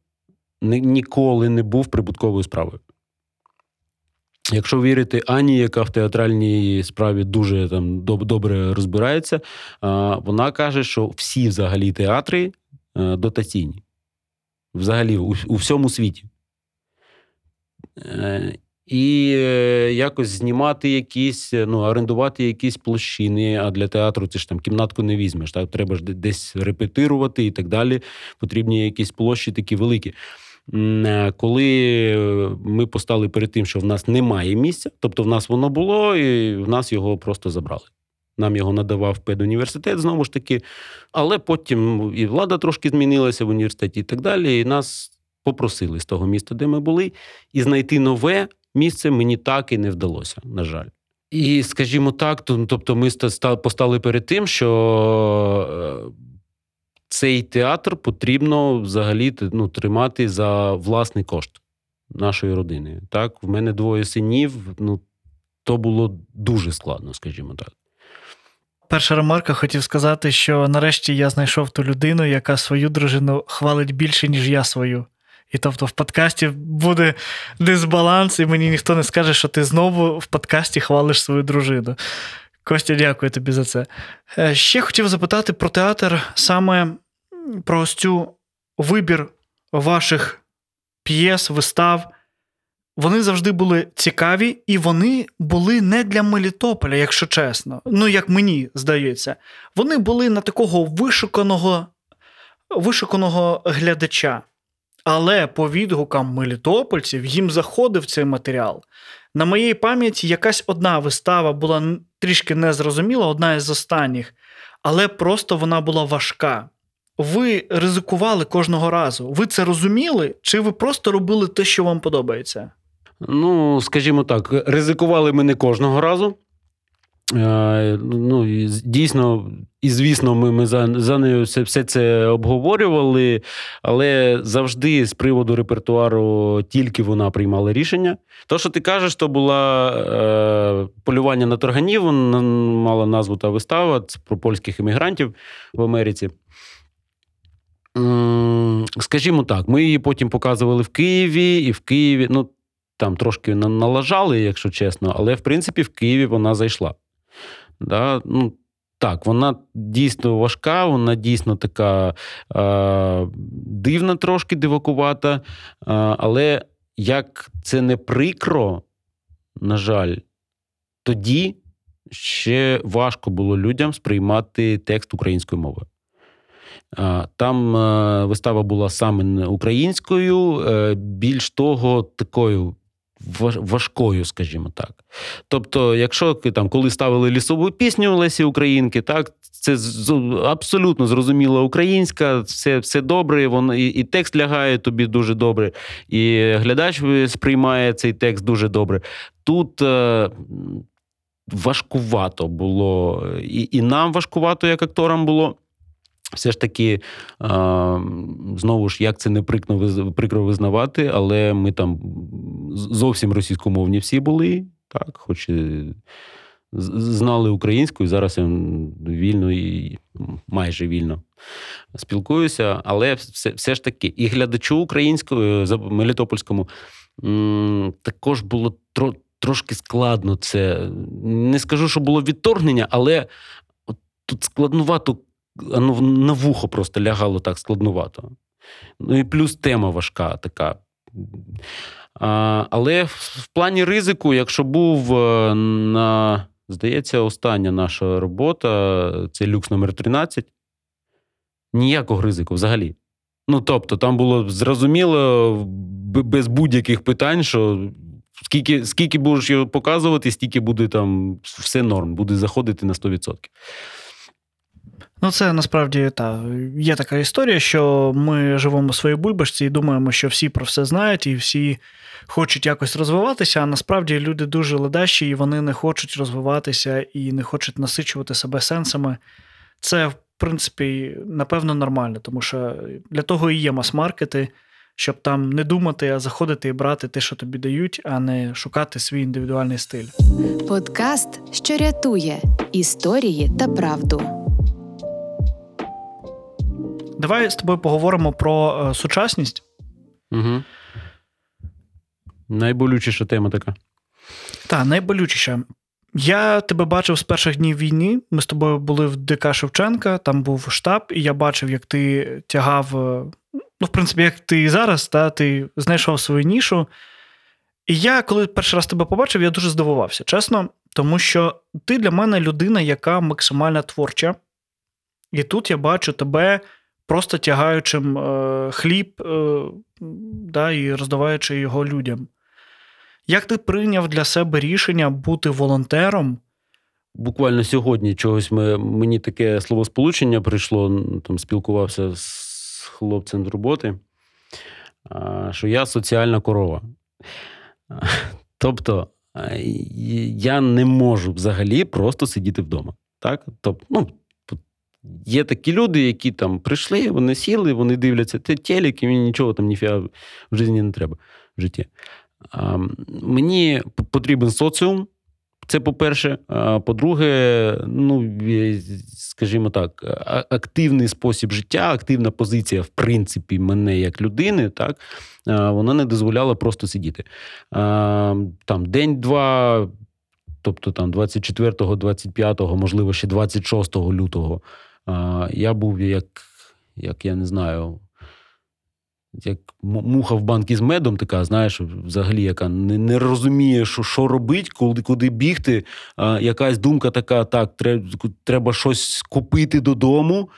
ніколи не був прибутковою справою. Якщо вірити Ані, яка в театральній справі дуже там добре розбирається, вона каже, що всі взагалі театри е, дотаційні. Взагалі, у, у всьому світі. Е, і е, якось знімати якісь, е, ну, орендувати якісь площини, а для театру ти ж там кімнатку не візьмеш. Так? Треба ж десь репетирувати і так далі. Потрібні якісь площі такі великі. Коли ми постали перед тим, що в нас немає місця, тобто в нас воно було, і в нас його просто забрали. Нам його надавав педуніверситет, знову ж таки, але потім і влада трошки змінилася в університеті і так далі. І нас попросили з того міста, де ми були, і знайти нове місце мені так і не вдалося, на жаль. І, скажімо так, то, тобто ми постали перед тим, що е, цей театр потрібно взагалі ну, тримати за власний кошт нашої родини. Так, в мене двоє синів, ну то було дуже складно, скажімо так. Перша ремарка хотів сказати, що нарешті я знайшов ту людину, яка свою дружину хвалить більше, ніж я свою. І тобто в подкасті буде дисбаланс, і мені ніхто не скаже, що ти знову в подкасті хвалиш свою дружину. Костя, дякую тобі за це. Е, ще хотів запитати про театр, саме про ось цю вибір ваших п'єс, вистав. вони завжди були цікаві, і вони були не для Мелітополя, якщо чесно. Ну, як мені здається, вони були на такого вишуканого, вишуканого глядача. Але по відгукам мелітопольців їм заходив цей матеріал. На моїй пам'яті якась одна вистава була трішки незрозуміла, одна із останніх, але просто вона була важка. Ви ризикували кожного разу. Ви це розуміли, чи ви просто робили те, що вам подобається? Ну, скажімо так, ризикували ми не кожного разу. Е, Ну, дійсно, і звісно, ми, ми за, за нею все, все це обговорювали, але завжди з приводу репертуару тільки вона приймала рішення. То, що ти кажеш, то була е, полювання на торганів, вона мала назву та вистава це про польських іммігрантів в Америці. Скажімо так, ми її потім показували в Києві, і в Києві, ну там трошки налажали, якщо чесно, але в принципі в Києві вона зайшла. Да? Ну, так, вона дійсно важка, вона дійсно така е, дивна, трошки дивакувата. Е, але як це не прикро, на жаль, тоді ще важко було людям сприймати текст українською мовою. Там е, вистава була саме українською, е, більш того, такою важкою, скажімо так. Тобто, якщо там коли ставили лісову пісню Лесі Українки, так це абсолютно зрозуміла українська, все, все добре, воно і, і текст лягає тобі дуже добре, і глядач сприймає цей текст дуже добре. Тут. Е, Важкувато було, і, і нам важкувато, як акторам було. Все ж таки, знову ж, як це не прикро, визнавати, але ми там зовсім російськомовні всі були, так, хоч і знали українську, і зараз я вільно і майже вільно спілкуюся, але все, все ж таки, і глядачу українською, за- мелітопольському, також було тро, трошки складно це. Не скажу, що було відторгнення, але тут складнувато воно на вухо просто лягало так складнувато. Ну і плюс тема важка така. А, але в, в плані ризику, якщо був е, на, здається, остання наша робота, це люкс номер 13, ніякого ризику взагалі. Ну, тобто, там було зрозуміло без будь-яких питань, що скільки, скільки будеш його показувати, стільки буде там все норм, буде заходити на 100%. Ну, це насправді та є така історія, що ми живемо в своїй бульбашці і думаємо, що всі про все знають і всі хочуть якось розвиватися. А насправді люди дуже ледащі, і вони не хочуть розвиватися і не хочуть насичувати себе сенсами. Це, в принципі, напевно, нормально, тому що для того і є мас-маркети, щоб там не думати, а заходити і брати те, що тобі дають, а не шукати свій індивідуальний стиль. Подкаст, що рятує історії та правду. Давай з тобою поговоримо про е, сучасність. Угу. Найболючіша тема така. Та, найболючіше. Я тебе бачив з перших днів війни. Ми з тобою були в ДК Шевченка, там був штаб, і я бачив, як ти тягав. е, Ну, в принципі, як ти і зараз, та, ти знайшов свою нішу. І я, коли перший раз тебе побачив, я дуже здивувався, чесно, тому що ти для мене людина, яка максимально творча. І тут я бачу тебе просто тягаючим е, хліб е, да, і роздаваючи його людям. Як ти прийняв для себе рішення бути волонтером? Буквально сьогодні чогось ми, мені таке словосполучення прийшло, там спілкувався з хлопцем з роботи, що я соціальна корова. Тобто я не можу взагалі просто сидіти вдома. Так? Тобто, ну, є такі люди, які там прийшли, вони сіли, вони дивляться, це телек, і мені нічого там ніфіга в житті не треба в житті. А, Мені потрібен соціум. Це по-перше. А по-друге, ну, скажімо так, активний спосіб життя, активна позиція, в принципі, мене як людини, так, вона не дозволяла просто сидіти. А, Там день-два, тобто там 24-го, 25-го, можливо, ще 26 лютого, я був як, як я не знаю, як муха в банки з медом, така, знаєш, взагалі, яка не не розуміє, що що робити, куди куди бігти. А, Якась думка така: так, треба щось купити додому,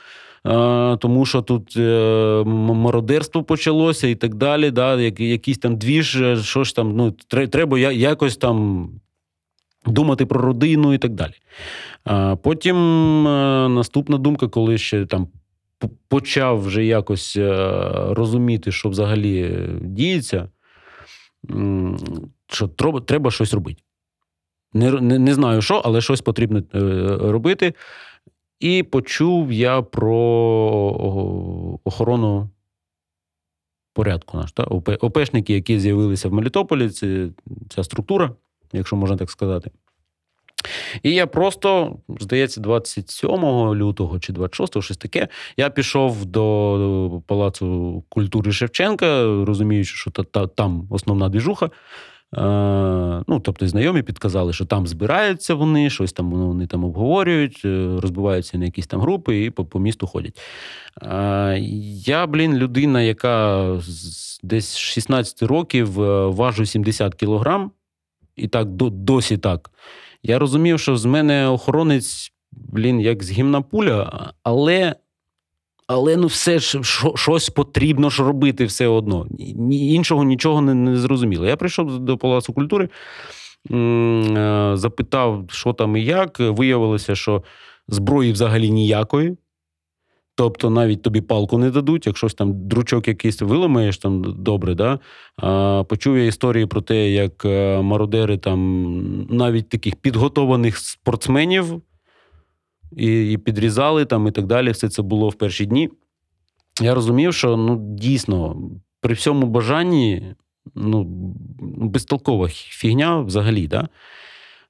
а, тому що тут е, мародерство почалося і так далі. Да, як, Якийсь там двіж, е, що ж там, ну, треба якось там. Думати про родину і так далі. Потім е, наступна думка, коли ще там почав вже якось е, розуміти, що взагалі діється, що треба треба щось робити. Не, не, не знаю що, але щось потрібно е, робити. І почув я про охорону порядку наш. Та? ОПшники, які з'явилися в Мелітополі, це ця структура, якщо можна так сказати. І я просто, здається, 27 лютого чи 26-го, щось таке, я пішов до Палацу культури Шевченка, розуміючи, що та, там основна двіжуха. Е, ну, Тобто, знайомі підказали, що там збираються вони, щось там вони там обговорюють, е, розбиваються на якісь там групи і по, по місту ходять. Е, я, блін, людина, яка десь 16 років важу 70 кілограм, і так досі так. Я розумів, що з мене охоронець, блін, як з гімна пуля, але але ну все ж щось потрібно ж робити все одно. Іншого нічого не, не зрозуміло. Я прийшов до Палацу культури, е, запитав, що там і як. Виявилося, що зброї взагалі ніякої. Тобто навіть тобі палку не дадуть, якщо там дручок якийсь виламаєш там добре. да? А, Почув я історії про те, як е, мародери там навіть таких підготованих спортсменів і і підрізали там і так далі. Все це було в перші дні. Я розумів, що ну, дійсно при всьому бажанні ну, безтолкова фігня взагалі. Да?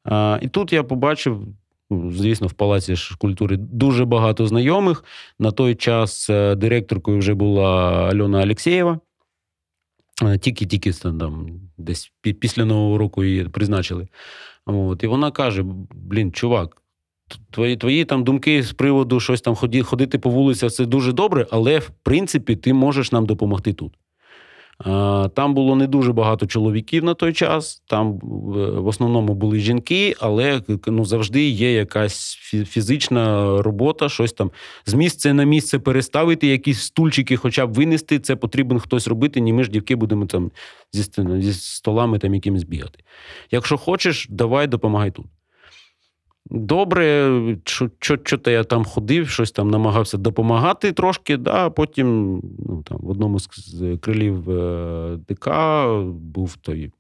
А, І тут я побачив звісно, в Палаці культури дуже багато знайомих. На той час е, директоркою вже була Альона Алєксєєва. Е, тільки-тільки там десь після Нового року її призначили. От, І вона каже: блін, чувак, твої твої там думки з приводу щось там ходити по вулицях, це дуже добре, але в принципі ти можеш нам допомогти тут. Там було не дуже багато чоловіків на той час. Там в основному були жінки, але ну, завжди є якась фізична робота, щось там з місця на місце переставити, якісь стульчики, хоча б винести. Це потрібен хтось робити. Ні, ми ж дівки будемо там зі зі столами там якимось бігати. Якщо хочеш, давай допомагай тут. Добре, що-то я там ходив, щось там намагався допомагати трошки. да, а Потім ну, там, в одному з крилів е, ДК був той,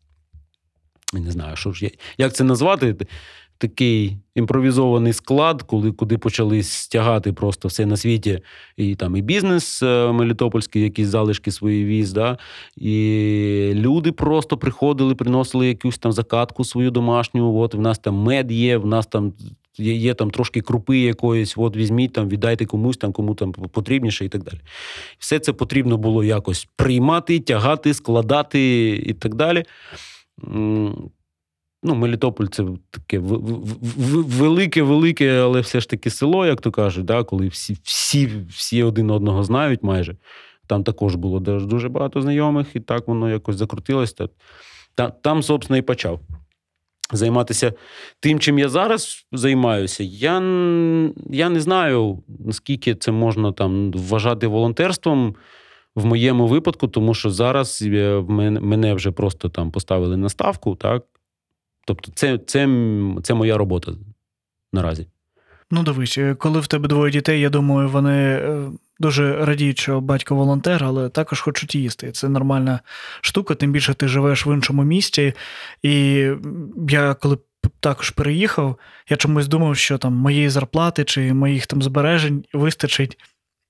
не знаю, що ж, як це назвати, такий імпровізований склад, коли куди почали стягати просто все на світі, і там і бізнес е, Мелітопольський, якісь залишки свої віз, да, і люди просто приходили, приносили якусь там закатку свою домашню. От в нас там мед є, в нас там. Є, є там трошки крупи якоїсь, от візьміть там, віддайте комусь там, кому там потрібніше і так далі. Все це потрібно було якось приймати, тягати, складати і так далі. Ну, Мелітополь це таке велике-велике, але все ж таки село, як то кажуть, да, коли всі всі, всі один одного знають майже. Там також було дуже багато знайомих, і так воно якось закрутилось. Там, там собственно, і почав займатися тим, чим я зараз займаюся. Я я не знаю, наскільки це можна там вважати волонтерством в моєму випадку, тому що зараз мене вже просто там поставили на ставку, так. Тобто, це, це, це моя робота наразі. Ну, дивись, е, коли в тебе двоє дітей, я думаю, вони е, дуже радіють, що батько волонтер, але також хочуть їсти. Це нормальна штука, тим більше ти живеш в іншому місті. І я коли також переїхав, я чомусь думав, що там моєї зарплати чи моїх там збережень вистачить.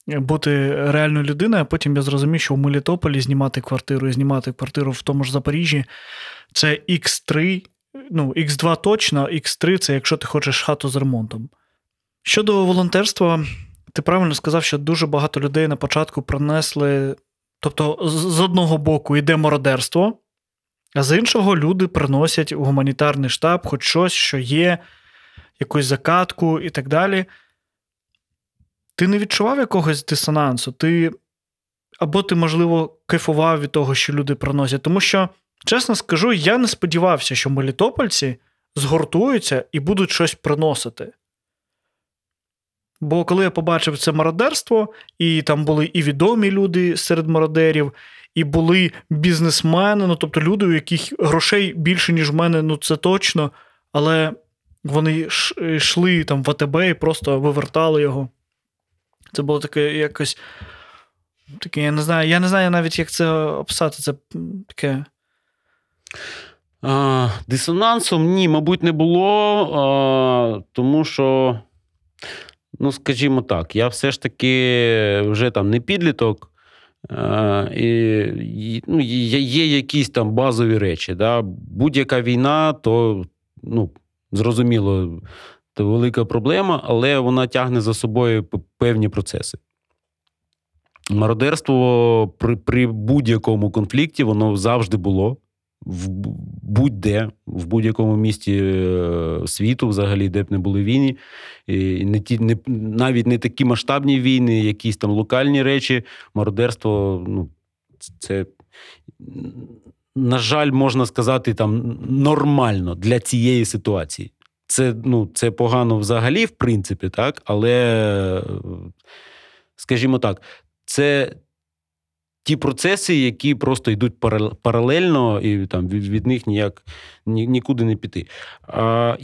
Бути реальною людиною, а потім я зрозумів, що в Мелітополі знімати квартиру і знімати квартиру в тому ж Запоріжжі це X3 ну, X2 точно, X3 це якщо ти хочеш хату з ремонтом. Щодо волонтерства, ти правильно сказав, що дуже багато людей на початку принесли. Тобто, з одного боку йде мародерство, а з іншого люди приносять у гуманітарний штаб хоч щось, що є, якусь закатку і так далі. Ти не відчував якогось дисонансу? Ти або ти, можливо, кайфував від того, що люди приносять. Тому що, чесно скажу, я не сподівався, що мелітопольці згуртуються і будуть щось приносити. Бо коли я побачив це мародерство, і там були і відомі люди серед мародерів, і були бізнесмени, ну тобто люди, у яких грошей більше, ніж в мене, ну це точно. Але вони йшли там в АТБ і просто вивертали його. Це було таке якось. Таке, я не знаю, я не знаю навіть, як це описати. Це таке. А, Дисонансом ні, мабуть, не було, тому що, ну, скажімо так, я все ж таки вже там не підліток. І, ну, Є якісь там базові речі. Да? Будь-яка війна, то ну, зрозуміло, це велика проблема, але вона тягне за собою певні процеси. Мародерство при при будь-якому конфлікті воно завжди було. В будь-де, в будь-якому місті е, світу, взагалі, де б не були війни, і не ті, не, навіть не такі масштабні війни, якісь там локальні речі, мародерство, ну, це, на жаль, можна сказати, там нормально для цієї ситуації. Це ну, це погано взагалі, в принципі, так, але, скажімо так, це ті процеси, які просто йдуть паралельно, і там від, них ніяк ні, нікуди не піти. А,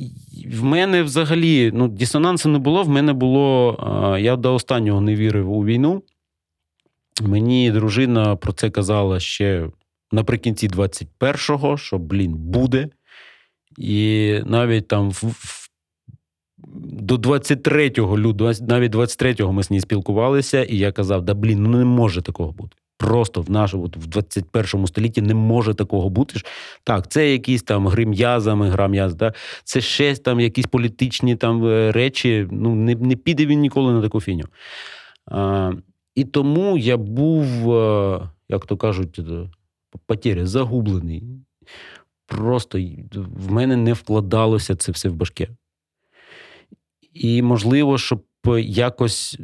В мене взагалі ну, дисонансу не було. В мене було. А, я до останнього не вірив у війну. Мені дружина про це казала ще наприкінці 21-го, що, блін, буде. І навіть там в, в до 23 лютого, навіть 23-го ми з нею спілкувалися, і я казав: да блін, ну не може такого бути. Просто в нашому в 21 столітті не може такого бути. Так, це якісь там гри м'язами, гра м'яз, да? це ще там якісь політичні там е, речі. Ну, не не піде він ніколи на таку фіню. А, І тому я був, е, як то кажуть, е, потері, загублений. Просто в мене не вкладалося це все в башке. І можливо, щоб якось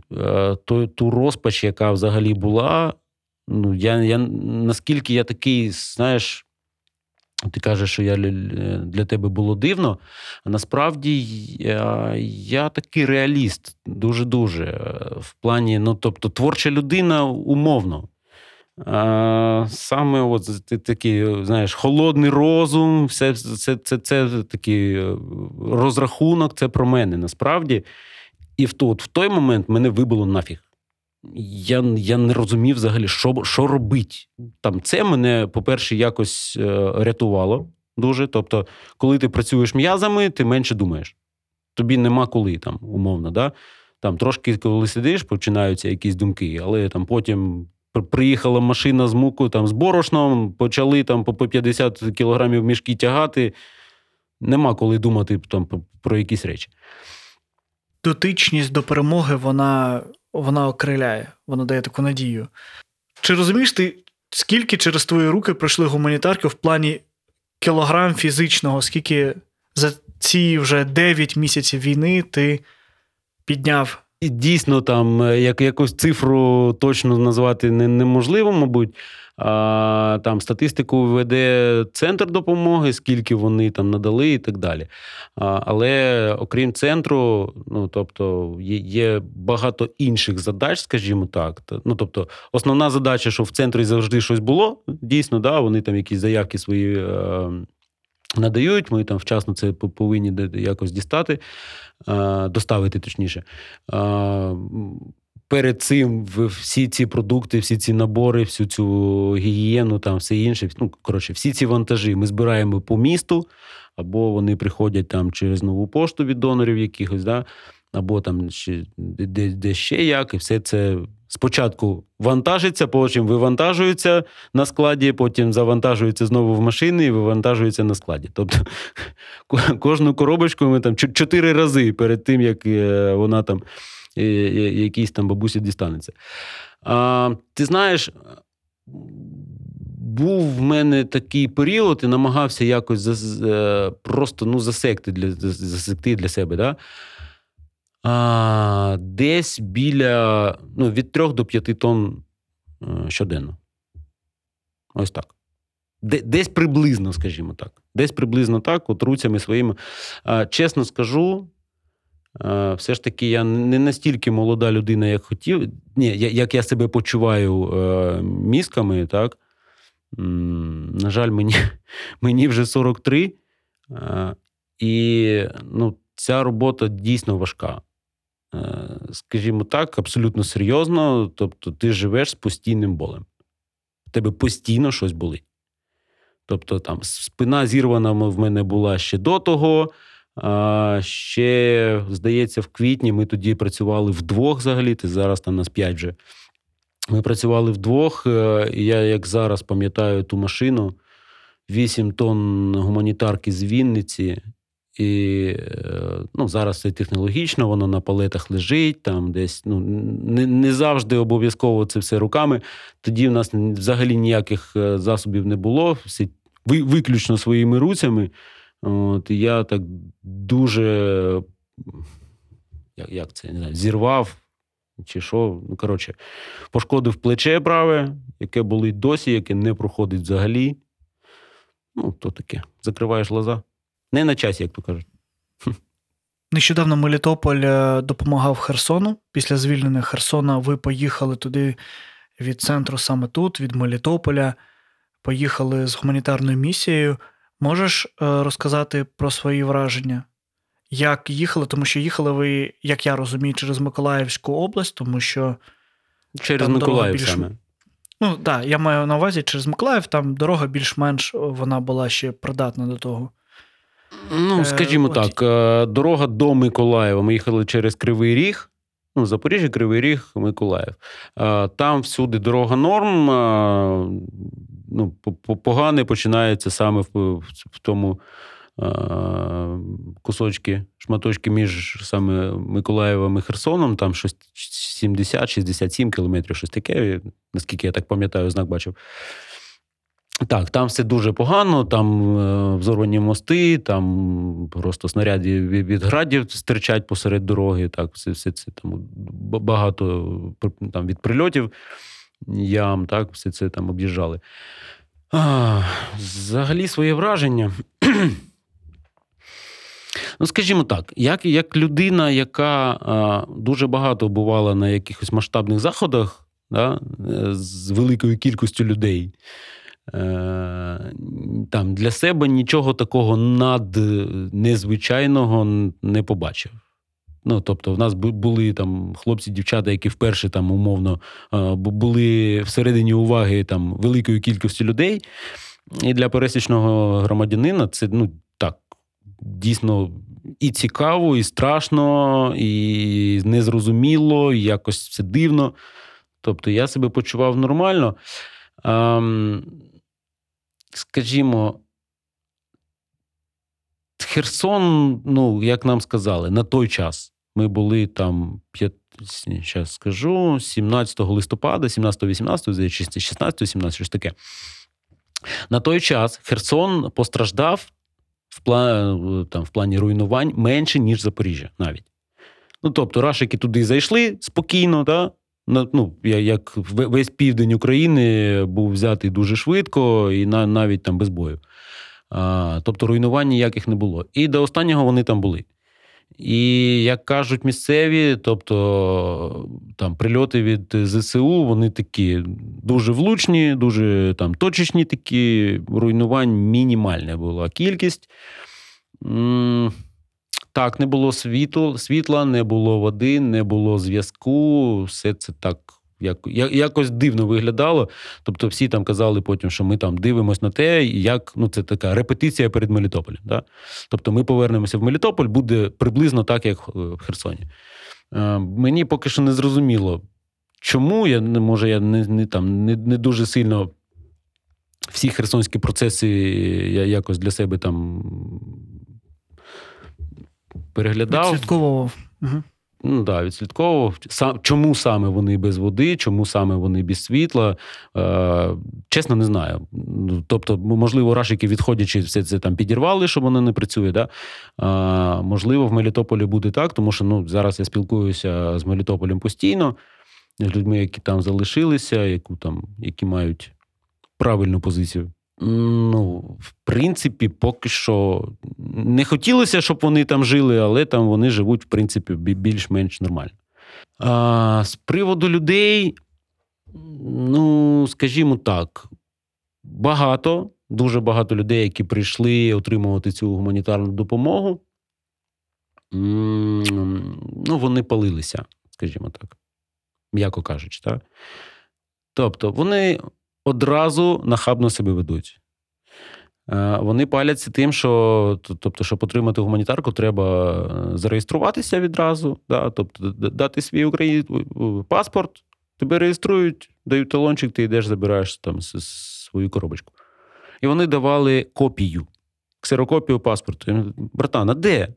ту, ту розпач, яка взагалі була, ну, я, я, наскільки я такий, знаєш, ти кажеш, що я для тебе було дивно. А насправді я я такий реаліст, дуже-дуже. В плані, ну, тобто, творча людина умовно. А, Саме от ти такий, знаєш, холодний розум, все це це, це, це такий е, розрахунок, це про мене насправді. І в, в той момент мене вибило нафіг я я не розумів взагалі, що що робить. Там це мене, по-перше, якось е, рятувало дуже. Тобто, коли ти працюєш м'язами, ти менше думаєш. Тобі нема коли там, умовно. да? Там трошки, коли сидиш, починаються якісь думки, але там потім. Приїхала машина з мукою, там, з борошном, почали там по 50 кілограмів мішки тягати. Нема коли думати там, про якісь речі. Дотичність до перемоги, вона вона окриляє, вона дає таку надію. Чи розумієш ти, скільки через твої руки пройшли гуманітарки в плані кілограм фізичного, скільки за ці вже 9 місяців війни ти підняв? Дійсно, там е, як якусь цифру точно назвати неможливо, мабуть там статистику веде центр допомоги, скільки вони там надали, і так далі. Але окрім центру, ну тобто є, багато інших задач, скажімо так. Ну тобто, основна задача, що в центрі завжди щось було, дійсно, да, вони там якісь заявки свої. Е, надають, ми там вчасно це повинні якось дістати, доставити точніше перед цим всі ці продукти, всі ці набори, всю цю гігієну, там все інше. Ну, коротше, всі ці вантажі ми збираємо по місту, або вони приходять там через нову пошту від донорів якихось, да, або там ще, де, де ще як, і все це. Спочатку вантажиться, потім вивантажується на складі, потім завантажується знову в машини і вивантажується на складі. Тобто кожну коробочку ми там чотири рази перед тим, як е, вона там якійсь там бабусі дістанеться. А, Ти знаєш, був в мене такий період і намагався якось за, е, просто ну, засекти для засекти для себе. Да? А, Десь біля ну, від 3 до 5 тонн е, щоденно. Ось так. Десь приблизно, скажімо так. Десь приблизно так, от руцями своїми. Чесно скажу, все ж таки, я не настільки молода людина, як хотів. Ні, як я себе почуваю е, мізками, так. На жаль, мені, мені вже 43. е, І ну, ця робота дійсно важка. Е, Скажімо так, абсолютно серйозно. Тобто, ти живеш з постійним болем. У тебе постійно щось болить. Тобто, там спина зірвана в мене була ще до того. Ще, здається, в квітні ми тоді працювали вдвох взагалі. Ти зараз там нас п'ять вже. Ми працювали вдвох. е, і Я, як зараз пам'ятаю ту машину, 8 тонн гуманітарки з Вінниці. І е, ну, зараз це технологічно, воно на палетах лежить, там десь ну, не, не завжди обов'язково це все руками. Тоді в нас взагалі ніяких е, засобів не було, всі ви- виключно своїми руцями. От, я так дуже як, як це не знаю, зірвав чи що. Ну, коротше, пошкодив плече праве, яке болить досі, яке не проходить взагалі. Ну, то таке. Закриваєш глаза. Не на часі, як то кажуть. Нещодавно Мелітополь е, допомагав Херсону. Після звільнення Херсона ви поїхали туди від центру саме тут, від Мелітополя. Поїхали з гуманітарною місією. Можеш е, розказати про свої враження? Як їхали? Тому що їхали ви, як я розумію, через Миколаївську область, тому що Через Там Миколаїв більш- саме. Ну так, я маю на увазі через Миколаїв, там дорога більш-менш вона була ще придатна до того. Ну, Е, скажімо от- так, е, дорога до Миколаєва. Ми їхали через Кривий Ріг. Ну, Запоріжжя, Кривий Ріг, Миколаїв. Там всюди дорога норм. Ну, по- по- погане починається саме в, тому кусочки, шматочки між саме Миколаєвом і Херсоном. Там щось 70-67 кілометрів, щось таке, наскільки я так пам'ятаю, знак бачив. Так, там все дуже погано, там е, взорвані мости, там просто снаряди від, градів стирчать посеред дороги. Так, все, все це там багато там, від прильотів ям, так, все це там об'їжджали. А, взагалі, своє враження. Ну, скажімо так, як, як людина, яка а, дуже багато бувала на якихось масштабних заходах, да, е, з великою кількістю людей. Е, Там для себе нічого такого над незвичайного не побачив. Ну, тобто, в нас були там хлопці, дівчата, які вперше там умовно е, були всередині уваги там великої кількості людей. І для пересічного громадянина це ну так дійсно і цікаво, і страшно, і незрозуміло, і якось все дивно. Тобто я себе почував нормально. Скажімо, Херсон, ну, як нам сказали, на той час ми були там, зараз скажу, 17 листопада, 17-18, 16-17, щось таке. На той час Херсон постраждав в, пла- там, в плані руйнувань менше, ніж Запоріжжя навіть. Ну, тобто, рашики туди зайшли спокійно, да? Ну, як весь південь України був взятий дуже швидко і на, навіть там без бою. Тобто руйнувань ніяких не було. І до останнього вони там були. І як кажуть місцеві, тобто там прильоти від ЗСУ, вони такі дуже влучні, дуже там точечні такі, руйнувань мінімальна була кількість. Так, не було світу, світла, не було води, не було зв'язку. Все це так як, якось дивно виглядало. Тобто, всі там казали потім, що ми там дивимося на те, як ну це така репетиція перед Мелітополем. Да? Тобто, ми повернемося в Мелітополь, буде приблизно так, як е, в Херсоні. Е, Мені поки що не зрозуміло, чому я може, я не, не там не, не дуже сильно. Всі херсонські процеси я якось для себе там переглядав. Відслідковував. Угу. Ну да, відслідковував. Сам, чому саме вони без води, чому саме вони без світла? Е, чесно, не знаю. Тобто, можливо, рашики, відходячи, все це там підірвали, що воно не працює. Да? Е, можливо, в Мелітополі буде так, тому що ну, зараз я спілкуюся з Мелітополем постійно. з людьми, які там залишилися, яку там, які мають правильну позицію. Ну, в принципі, поки що не хотілося, щоб вони там жили, але там вони живуть, в принципі, більш-менш нормально. А, з приводу людей, ну, скажімо так, багато, дуже багато людей, які прийшли отримувати цю гуманітарну допомогу. Ну, вони палилися, скажімо так, м'яко кажучи. Так? Тобто, вони одразу нахабно себе ведуть. Е, Вони паляться тим, що тобто, щоб отримати гуманітарку, треба е, зареєструватися відразу, да? тобто дати свій Україні паспорт, тебе реєструють, дають талончик, ти йдеш, забираєш там свою коробочку. І вони давали копію, ксерокопію паспорту. Братан, а де?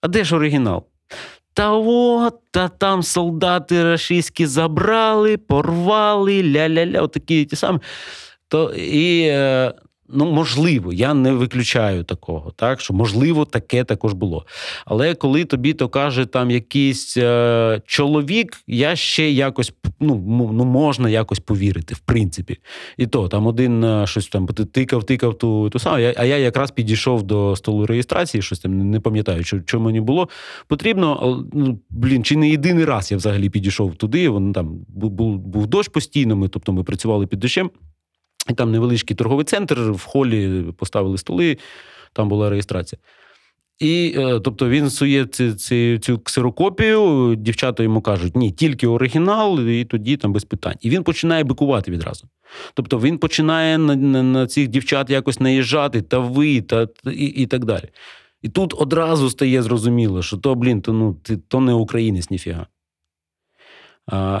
А де ж оригінал? Та от, та там солдати рашистські забрали, порвали, ля-ля-ля, отакі ті самі. То, і, е, ну, можливо, я не виключаю такого, так, що можливо, таке також було. Але коли тобі то каже там якийсь е, чоловік, я ще якось ну, ну, можна якось повірити, в принципі. І то там один е, щось там тикав, тикав ту, ту саму, я- а я якраз підійшов до столу реєстрації, щось там не пам'ятаю, що, що мені було потрібно. Ну, блін, чи не єдиний раз я взагалі підійшов туди. Воно там був, був, дощ постійно. Ми, тобто ми працювали під дощем. І там невеличкий торговий центр, в холі поставили столи, там була реєстрація. І е, тобто він сує ці, цю ксерокопію, дівчата йому кажуть, ні, тільки оригінал, і тоді там без питань. І він починає бикувати відразу. Тобто він починає на, на, на цих дівчат якось наїжджати, та ви, та, і, і так далі. І тут одразу стає зрозуміло, що то, блін, то, ну, ти, то не українець ніфіга.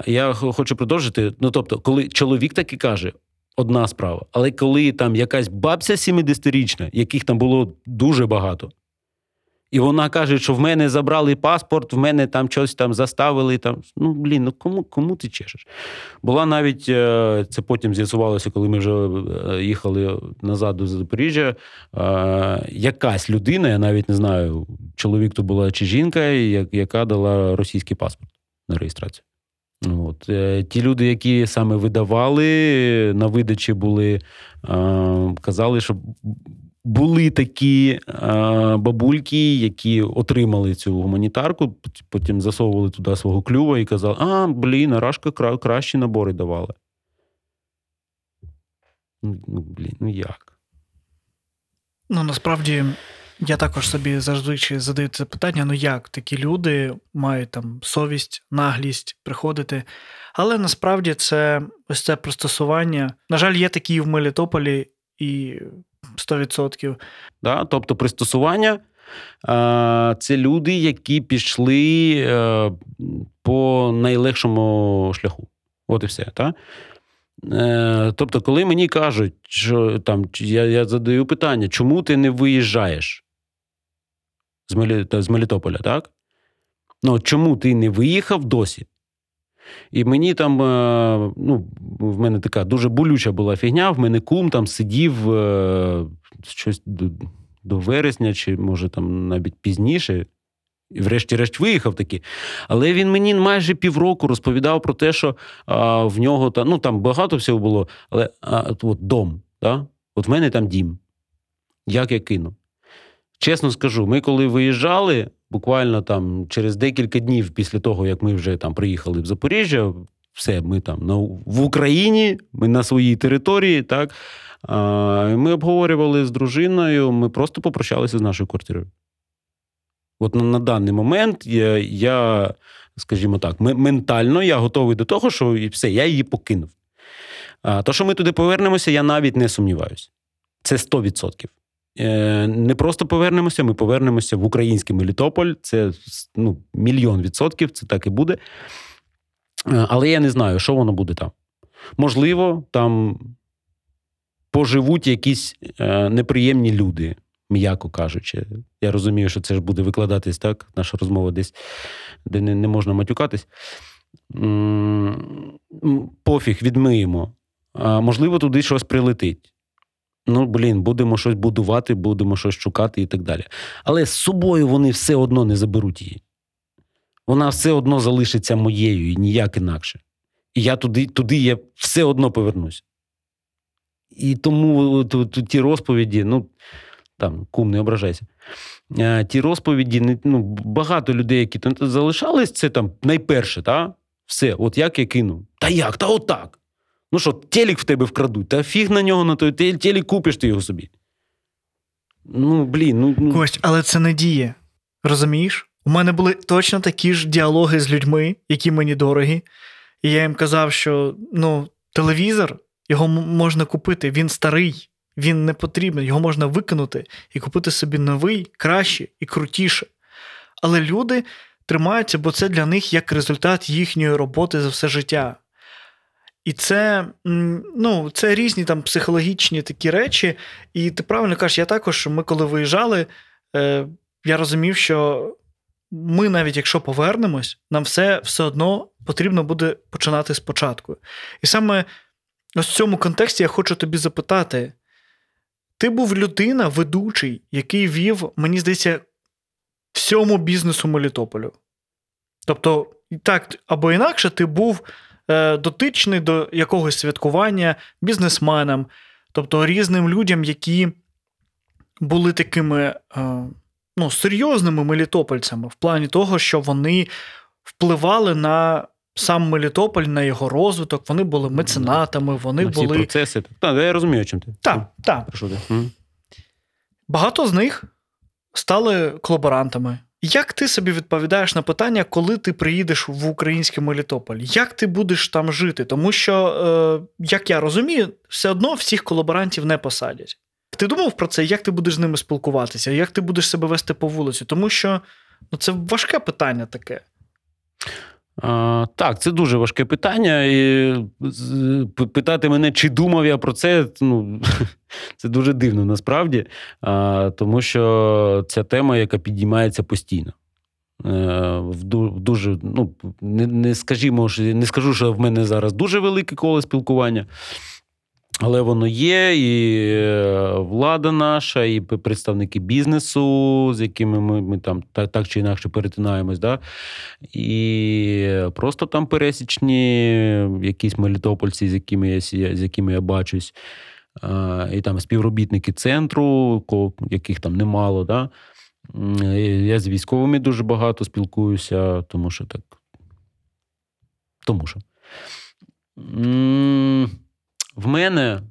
Я хочу продовжити. Ну, тобто, коли чоловік таки каже, одна справа. Але коли там якась бабця 70-річна, яких там було дуже багато, і вона каже, що в мене забрали паспорт, в мене там щось там заставили. Там, ну, блін, ну кому, кому ти чешеш? Була навіть, е, це потім з'ясувалося, коли ми вже е, їхали назад до Запоріжжя. е, Якась людина, я навіть не знаю, чоловік то була чи жінка, яка дала російський паспорт на реєстрацію. От. е, Ті люди, які саме видавали, на видачі були, е, казали, що були такі е, бабульки, які отримали цю гуманітарку, потім засовували туди свого клюва і казали: а, блін, Арашка кра- кращі набори давали. Ну, ну, блін, ну як? Ну, насправді, я також собі завжди задаю це питання: ну як такі люди мають там совість, наглість приходити. Але насправді це ось це пристосування. На жаль, є такі в Мелітополі, і 100%. Да? Тобто пристосування це люди, які пішли е, по найлегшому шляху. От і все. Та? Е, тобто, коли мені кажуть, що там я, я задаю питання, чому ти не виїжджаєш з, Мелі, з Мелітополя, так? Ну, чому ти не виїхав досі? І мені там, е, ну, в мене така дуже болюча була фігня, в мене кум там сидів е, щось до, до вересня, чи може там навіть пізніше. І врешті-решт виїхав таки. Але він мені майже півроку розповідав про те, що а, в нього там, ну там багато всього було, але а, от дом. Да? От в мене там дім. Як я кину? Чесно скажу, ми коли виїжджали, буквально там через декілька днів після того, як ми вже там приїхали в Запоріжжя, все, ми там на, в Україні, ми на своїй території, так. А, ми обговорювали з дружиною, ми просто попрощалися з нашою квартирою. От на, на даний момент я, я, скажімо так, ментально я готовий до того, що і все, я її покинув. А, то, що ми туди повернемося, я навіть не сумніваюся. Це 100%. Е, не просто повернемося, ми повернемося в український Мелітополь. Це ну, мільйон відсотків, це так і буде. Е, Але я не знаю, що воно буде там. Можливо, там поживуть якісь е, неприємні люди, м'яко кажучи. Я розумію, що це ж буде викладатись так, наша розмова десь, де не, не можна матюкатись. Пофіг, відмиємо. А, можливо, туди щось прилетить. Ну, блін, будемо щось будувати, будемо щось шукати і так далі. Але з собою вони все одно не заберуть її. Вона все одно залишиться моєю і ніяк інакше. І я туди, туди я все одно повернусь. І тому ті розповіді, ну там кум, не ображайся. Е, Ті розповіді, ну, багато людей, які там залишались, це там найперше, та? все, от як я кинув. Та як? Та отак. Ну що, телек в тебе вкрадуть, та фіг на нього на той тел- телек купиш ти його собі. Ну, блін, ну. ну Кость, але це не діє. Розумієш? У мене були точно такі ж діалоги з людьми, які мені дорогі. І я їм казав, що ну, телевізор його можна купити, він старий, він не потрібен, його можна викинути і купити собі новий, краще і крутіше. Але люди тримаються, бо це для них як результат їхньої роботи за все життя. І це, ну, це різні там психологічні такі речі. І ти правильно кажеш, я також, ми коли виїжджали, е, я розумів, що ми, навіть якщо повернемось, нам все все одно потрібно буде починати спочатку. І саме ось в цьому контексті я хочу тобі запитати: ти був людина, ведучий, який вів, мені здається, всьому бізнесу Мелітополю. Тобто, так або інакше, ти був е, дотичний до якогось святкування бізнесменам, тобто різним людям, які були такими е, ну, серйозними мелітопольцями в плані того, що вони впливали на сам Мелітополь, на його розвиток, вони були меценатами, вони на всі були. процеси. Так, так, я розумію, чим ти. Так, так. Ти? М? Багато з них стали колаборантами. Як ти собі відповідаєш на питання, коли ти приїдеш в український Мелітополь? Як ти будеш там жити? Тому що, е, як я розумію, все одно всіх колаборантів не посадять. Ти думав про це, як ти будеш з ними спілкуватися, як ти будеш себе вести по вулиці? Тому що ну, це важке питання таке. Так, це дуже важке питання. І питати мене, чи думав я про це, ну, це дуже дивно насправді, тому що ця тема, яка підіймається постійно. Е, в дуже, ну, не, не, скажімо, не скажу, що в мене зараз дуже велике коло спілкування. Але воно є, і е, влада наша, і представники бізнесу, з якими ми, ми там так, так чи інакше перетинаємось, да? і просто там пересічні якісь мелітопольці, з якими я, з якими я бачусь, і там співробітники центру, яких там немало. Да? Я з військовими дуже багато спілкуюся, тому що так. Тому що. В мене,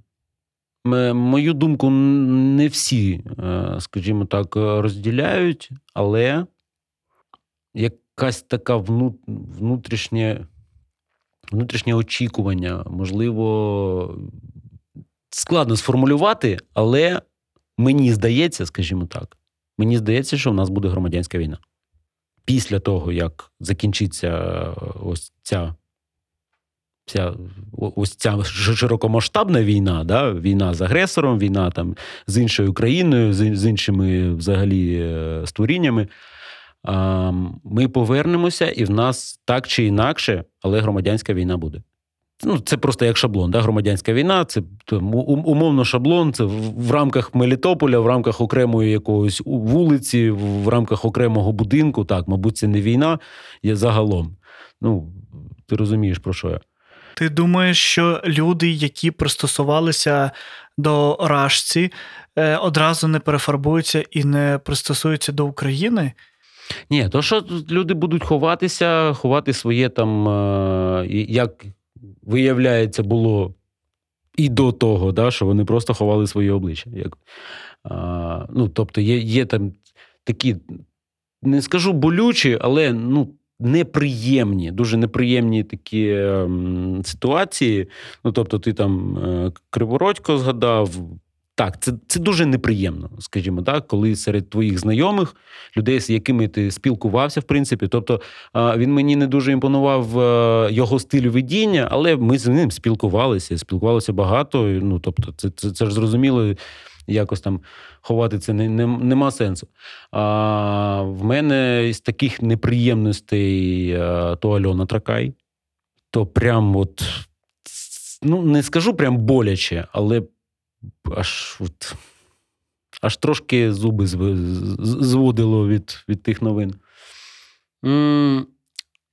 мою думку, не всі, е, скажімо так, розділяють, але якась така внутрішнє, внутрішнє очікування, можливо, складно сформулювати, але мені здається, скажімо так, мені здається, що в нас буде громадянська війна. Після того, як закінчиться е, ось ця ця, ось ця широкомасштабна війна, да? війна з агресором, війна там, з іншою країною, з, іншими взагалі е, створіннями. Ми повернемося, і в нас так чи інакше, але громадянська війна буде. Ну, це просто як шаблон. Да? Громадянська війна, це умовно шаблон, це в, рамках Мелітополя, в рамках окремої якоїсь вулиці, в рамках окремого будинку. Так, мабуть, це не війна, є загалом. Ну, ти розумієш, про що я. Ти думаєш, що люди, які пристосувалися до рашці, е, одразу не перефарбуються і не пристосуються до України? Ні, то що люди будуть ховатися, ховати своє там, е, як виявляється, було і до того, да, що вони просто ховали своє обличчя. Як, ну, тобто, є, є там такі, не скажу болючі, але ну, неприємні, дуже неприємні такі ем, ситуації. Ну, тобто, ти там е, Кривородько згадав. Так, це, це дуже неприємно, скажімо так, коли серед твоїх знайомих людей, з якими ти спілкувався, в принципі. Тобто він мені не дуже імпонував е, його стиль ведіння, але ми з ним спілкувалися, спілкувалися багато. Ну, тобто, це, це, це ж зрозуміло, якось там ховати це не, не, нема сенсу. А в мене із таких неприємностей е, то Альона Тракай, то прям от. Ну, не скажу прям боляче, але аж от, аж трошки зуби зводило від, від тих новин.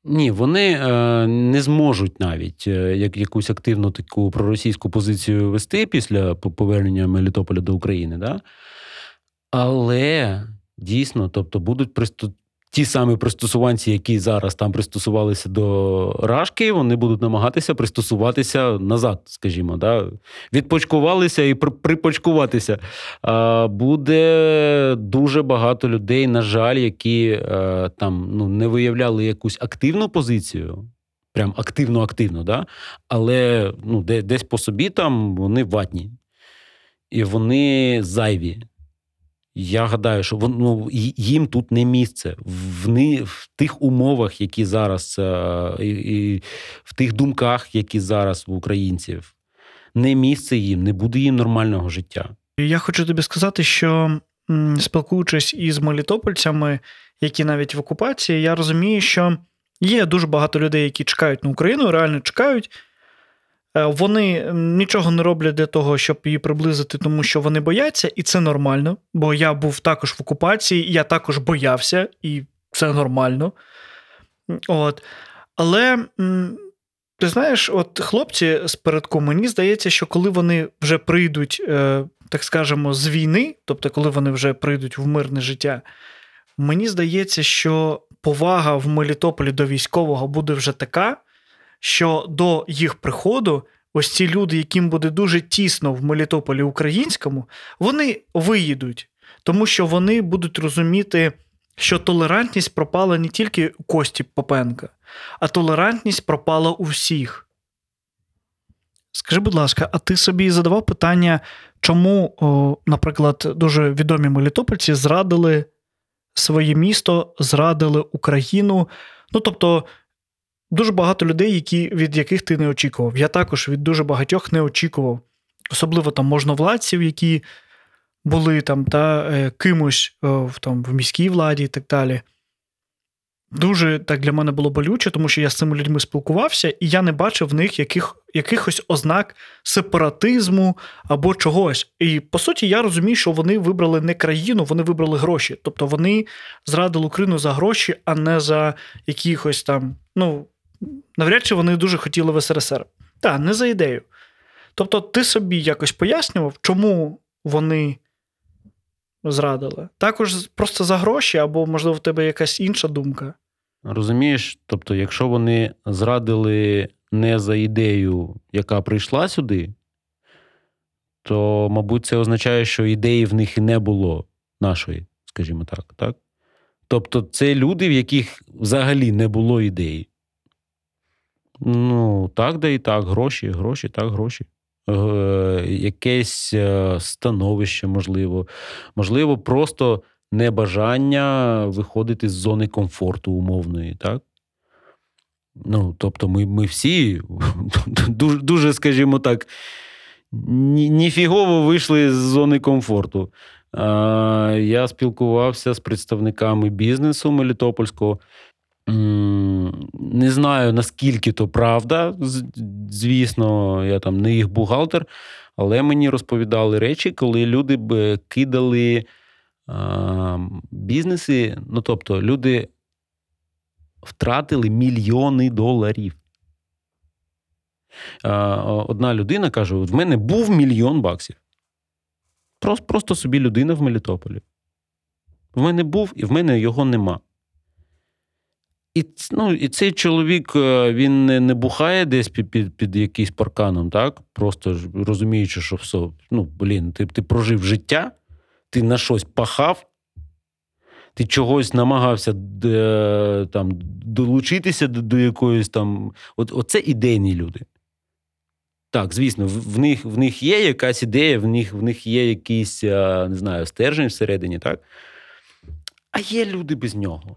Ні, вони е, не зможуть навіть е, як якусь активну таку проросійську позицію вести після повернення Мелітополя до України. Да? Але дійсно, тобто, будуть. Ті самі пристосуванці, які зараз там пристосувалися до Рашки, вони будуть намагатися пристосуватися назад, скажімо, да? відпочкувалися і припочкуватися. Буде дуже багато людей, на жаль, які е, там ну, не виявляли якусь активну позицію. Прям активно-активно, да? але ну, десь по собі там вони ватні. І вони зайві. Я гадаю, що ну, їм тут не місце в ни, в тих умовах, які зараз, е, і, і в тих думках, які зараз в українців, не місце їм, не буде їм нормального життя. Я хочу тобі сказати, що спілкуючись із мелітопольцями, які навіть в окупації, я розумію, що є дуже багато людей, які чекають на Україну, реально чекають. Е, вони нічого не роблять для того, щоб її приблизити, тому що вони бояться, і це нормально. Бо я був також в окупації, я також боявся, і це нормально. От. Але ти знаєш, от хлопці з передку, мені здається, що коли вони вже прийдуть, е, так скажемо, з війни, тобто, коли вони вже прийдуть в мирне життя, мені здається, що повага в Мелітополі до військового буде вже така що до їх приходу ось ці люди, яким буде дуже тісно в Мелітополі українському, вони виїдуть, тому що вони будуть розуміти, що толерантність пропала не тільки у Кості Попенка, а толерантність пропала у всіх. Скажи, будь ласка, а ти собі задавав питання, чому, наприклад, дуже відомі мелітопольці зрадили своє місто, зрадили Україну? Ну, тобто, дуже багато людей, які, від яких ти не очікував. Я також від дуже багатьох не очікував. Особливо там можновладців, які були там та е, кимось в, там, в міській владі і так далі. Дуже так для мене було болюче, тому що я з цими людьми спілкувався, і я не бачив в них яких, якихось ознак сепаратизму або чогось. І по суті, я розумію, що вони вибрали не країну, вони вибрали гроші. Тобто вони зрадили Україну за гроші, а не за якихось там, ну, навряд чи вони дуже хотіли в СРСР. Так, не за ідею. Тобто, ти собі якось пояснював, чому вони зрадили? Також просто за гроші, або, можливо, в тебе якась інша думка. Розумієш, тобто, якщо вони зрадили не за ідею, яка прийшла сюди, то, мабуть, це означає, що ідеї в них і не було нашої, скажімо так. так? Тобто, це люди, в яких взагалі не було ідеї. Ну, так, да і так, гроші, гроші, так, гроші. Е, Якесь е, становище, можливо. Можливо, просто небажання виходити з зони комфорту умовної, так? Ну, тобто, ми ми всі дуже, дуже, скажімо так, ніфігово вийшли з зони комфорту. Я спілкувався з представниками бізнесу Мелітопольського. Не знаю, наскільки то правда. Звісно, я там не їх бухгалтер, але мені розповідали речі, коли люди б кидали а, бізнеси. Ну, тобто, люди втратили мільйони доларів. Одна людина каже: в мене був мільйон баксів. Просто собі людина в Мелітополі. В мене був, і в мене його нема. І ну, і цей чоловік е, він не не бухає десь під під, під якийсь парканом, так? Просто розуміючи, що все, ну, блін, ти ти прожив життя, ти на щось пахав, ти чогось намагався де, там, долучитися до, до якоїсь там. От, Оце ідейні люди. Так, звісно, в, них в них є якась ідея, в них в них є якийсь, не знаю, стержень всередині, так? А є люди без нього.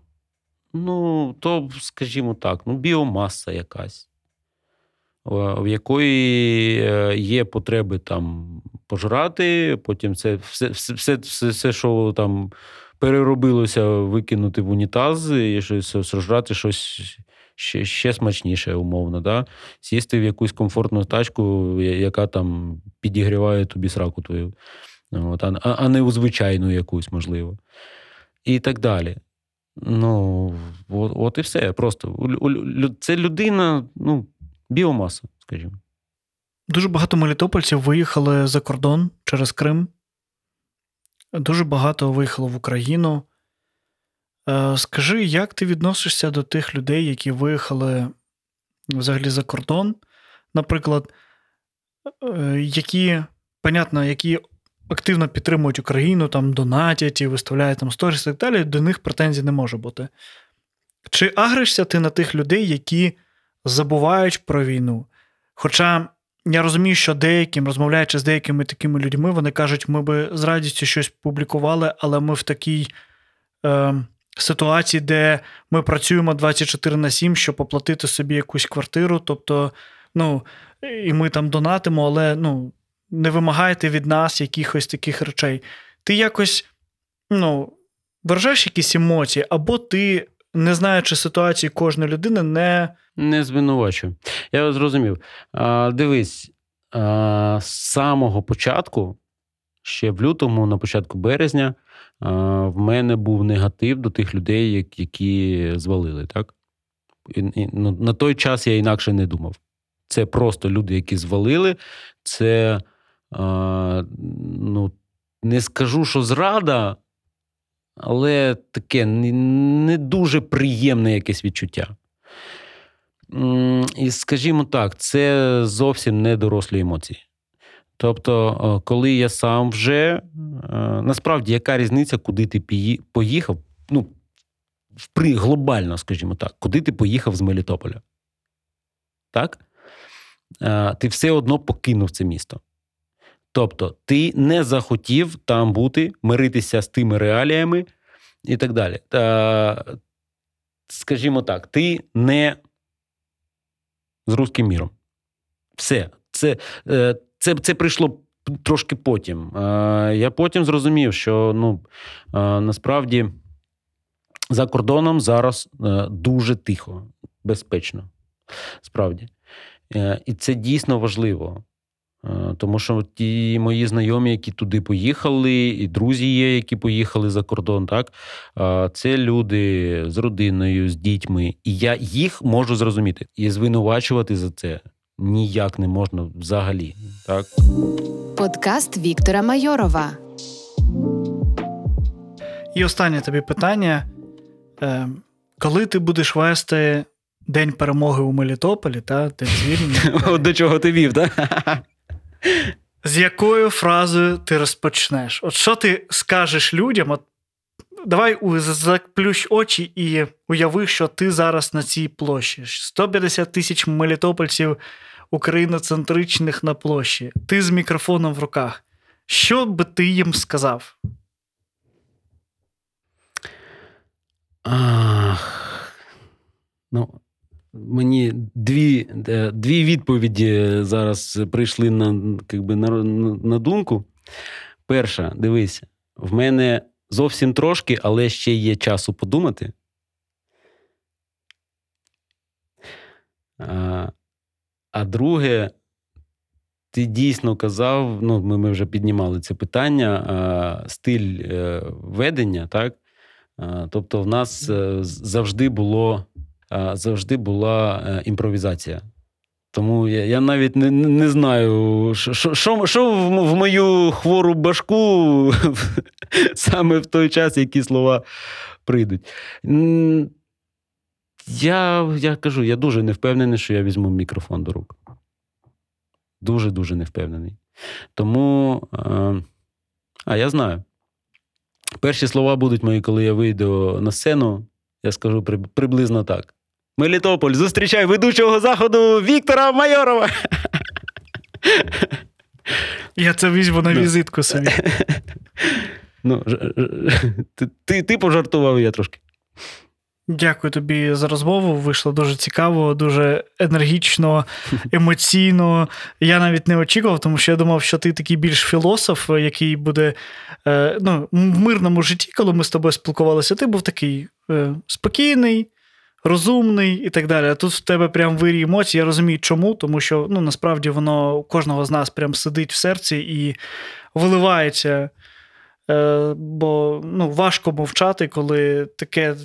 Ну, то, скажімо так, ну, біомаса якась, в якої е, є потреби там пожрати, потім це все, все, все, все що там переробилося, викинути в унітаз і щось сожрати щось ще ще смачніше, умовно. да? Сісти в якусь комфортну тачку, яка там підігріває тобі сраку твою, От, а, а не у звичайну якусь, можливо. І так далі. Ну, от, от і все. Просто це людина, ну, біомаса, скажімо. Дуже багато мелітопольців виїхали за кордон через Крим. Дуже багато виїхало в Україну. Е, скажи, як ти відносишся до тих людей, які виїхали взагалі за кордон? Наприклад, е, які, понятно, які активно підтримують Україну, там донатять і виставляють там сторіс і так далі, до них претензій не може бути. Чи агришся ти на тих людей, які забувають про війну? Хоча я розумію, що деяким, розмовляючи з деякими такими людьми, вони кажуть, ми би з радістю щось публікували, але ми в такій е, ситуації, де ми працюємо 24 на 7, щоб оплатити собі якусь квартиру. Тобто, ну, і ми там донатимо, але ну, не вимагайте від нас якихось таких речей. Ти якось ну, виражаєш якісь емоції, або ти, не знаючи ситуації кожної людини, не. Не звинувачую. Я зрозумів. А, Дивись, а, з самого початку, ще в лютому, на початку березня, а, в мене був негатив до тих людей, які звалили. так? І, і, ну, На той час я інакше не думав. Це просто люди, які звалили. Це ну, не скажу, що зрада, але таке не дуже приємне якесь відчуття. І, скажімо так, це зовсім не дорослі емоції. Тобто, коли я сам вже насправді яка різниця, куди ти поїхав? Ну, глобально, скажімо так, куди ти поїхав з Мелітополя? Так? Ти все одно покинув це місто. Тобто, ти не захотів там бути, миритися з тими реаліями і так далі. Та, Скажімо так, ти не з руським міром. Все. Це, е, це, це прийшло. Трошки потім. Я потім зрозумів, що ну, насправді за кордоном зараз е, дуже тихо, безпечно. Справді. Е, і це дійсно важливо. Е, тому що ті мої знайомі, які туди поїхали, і друзі є, які поїхали за кордон, так це люди з родиною, з дітьми. І я їх можу зрозуміти і звинувачувати за це ніяк не можна взагалі. Так, подкаст Віктора Майорова. І останнє тобі питання: е, коли ти будеш вести День перемоги у Мелітополі, та День звільнення? До чого ти вів, так? З якою фразою ти розпочнеш? От що ти скажеш людям? От Давай заплющ очі і уяви, що ти зараз на цій площі. 150 тисяч мелітопольців україноцентричних на площі. Ти з мікрофоном в руках. Що би ти їм сказав? Ах, ну, Мені дві е, дві відповіді зараз прийшли на якби, на, на думку. Перша, дивись, в мене зовсім трошки, але ще є часу подумати. А а друге, ти дійсно казав, ну, ми ми вже піднімали це питання, а, стиль е, ведення, так? А, тобто, в нас е, завжди було завжди була е, імпровізація. Тому я я навіть не не знаю, що що в мою хвору башку саме в той час, які слова прийдуть. Я я кажу, я дуже не впевнений, що я візьму мікрофон до рук. Дуже-дуже не впевнений. Тому, е, а я знаю. Перші слова будуть мої, коли я вийду на сцену, я скажу приблизно так. Мелітополь, зустрічай ведучого заходу Віктора Майорова. Я це візьму на ну. візитку собі. Ну, Ти ти, пожартував я трошки. Дякую тобі за розмову. Вийшло дуже цікаво, дуже енергічно, емоційно. Я навіть не очікував, тому що я думав, що ти такий більш філософ, який буде е, ну, в мирному житті, коли ми з тобою спілкувалися, ти був такий е, спокійний розумний і так далі. А тут в тебе прям вирій емоцій. Я розумію, чому, тому що ну, насправді воно у кожного з нас прям сидить в серці і виливається. Е, Бо ну, важко мовчати, коли таке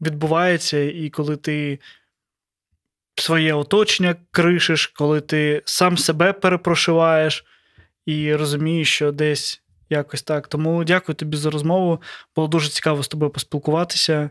відбувається, і коли ти своє оточення кришиш, коли ти сам себе перепрошиваєш і розумієш, що десь якось так. Тому дякую тобі за розмову. Було дуже цікаво з тобою поспілкуватися.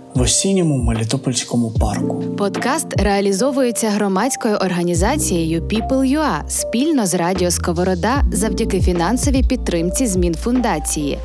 в осінньому Мелітопольському парку. Подкаст реалізовується громадською організацією People.ua спільно з Радіо Сковорода завдяки фінансовій підтримці змін фундації.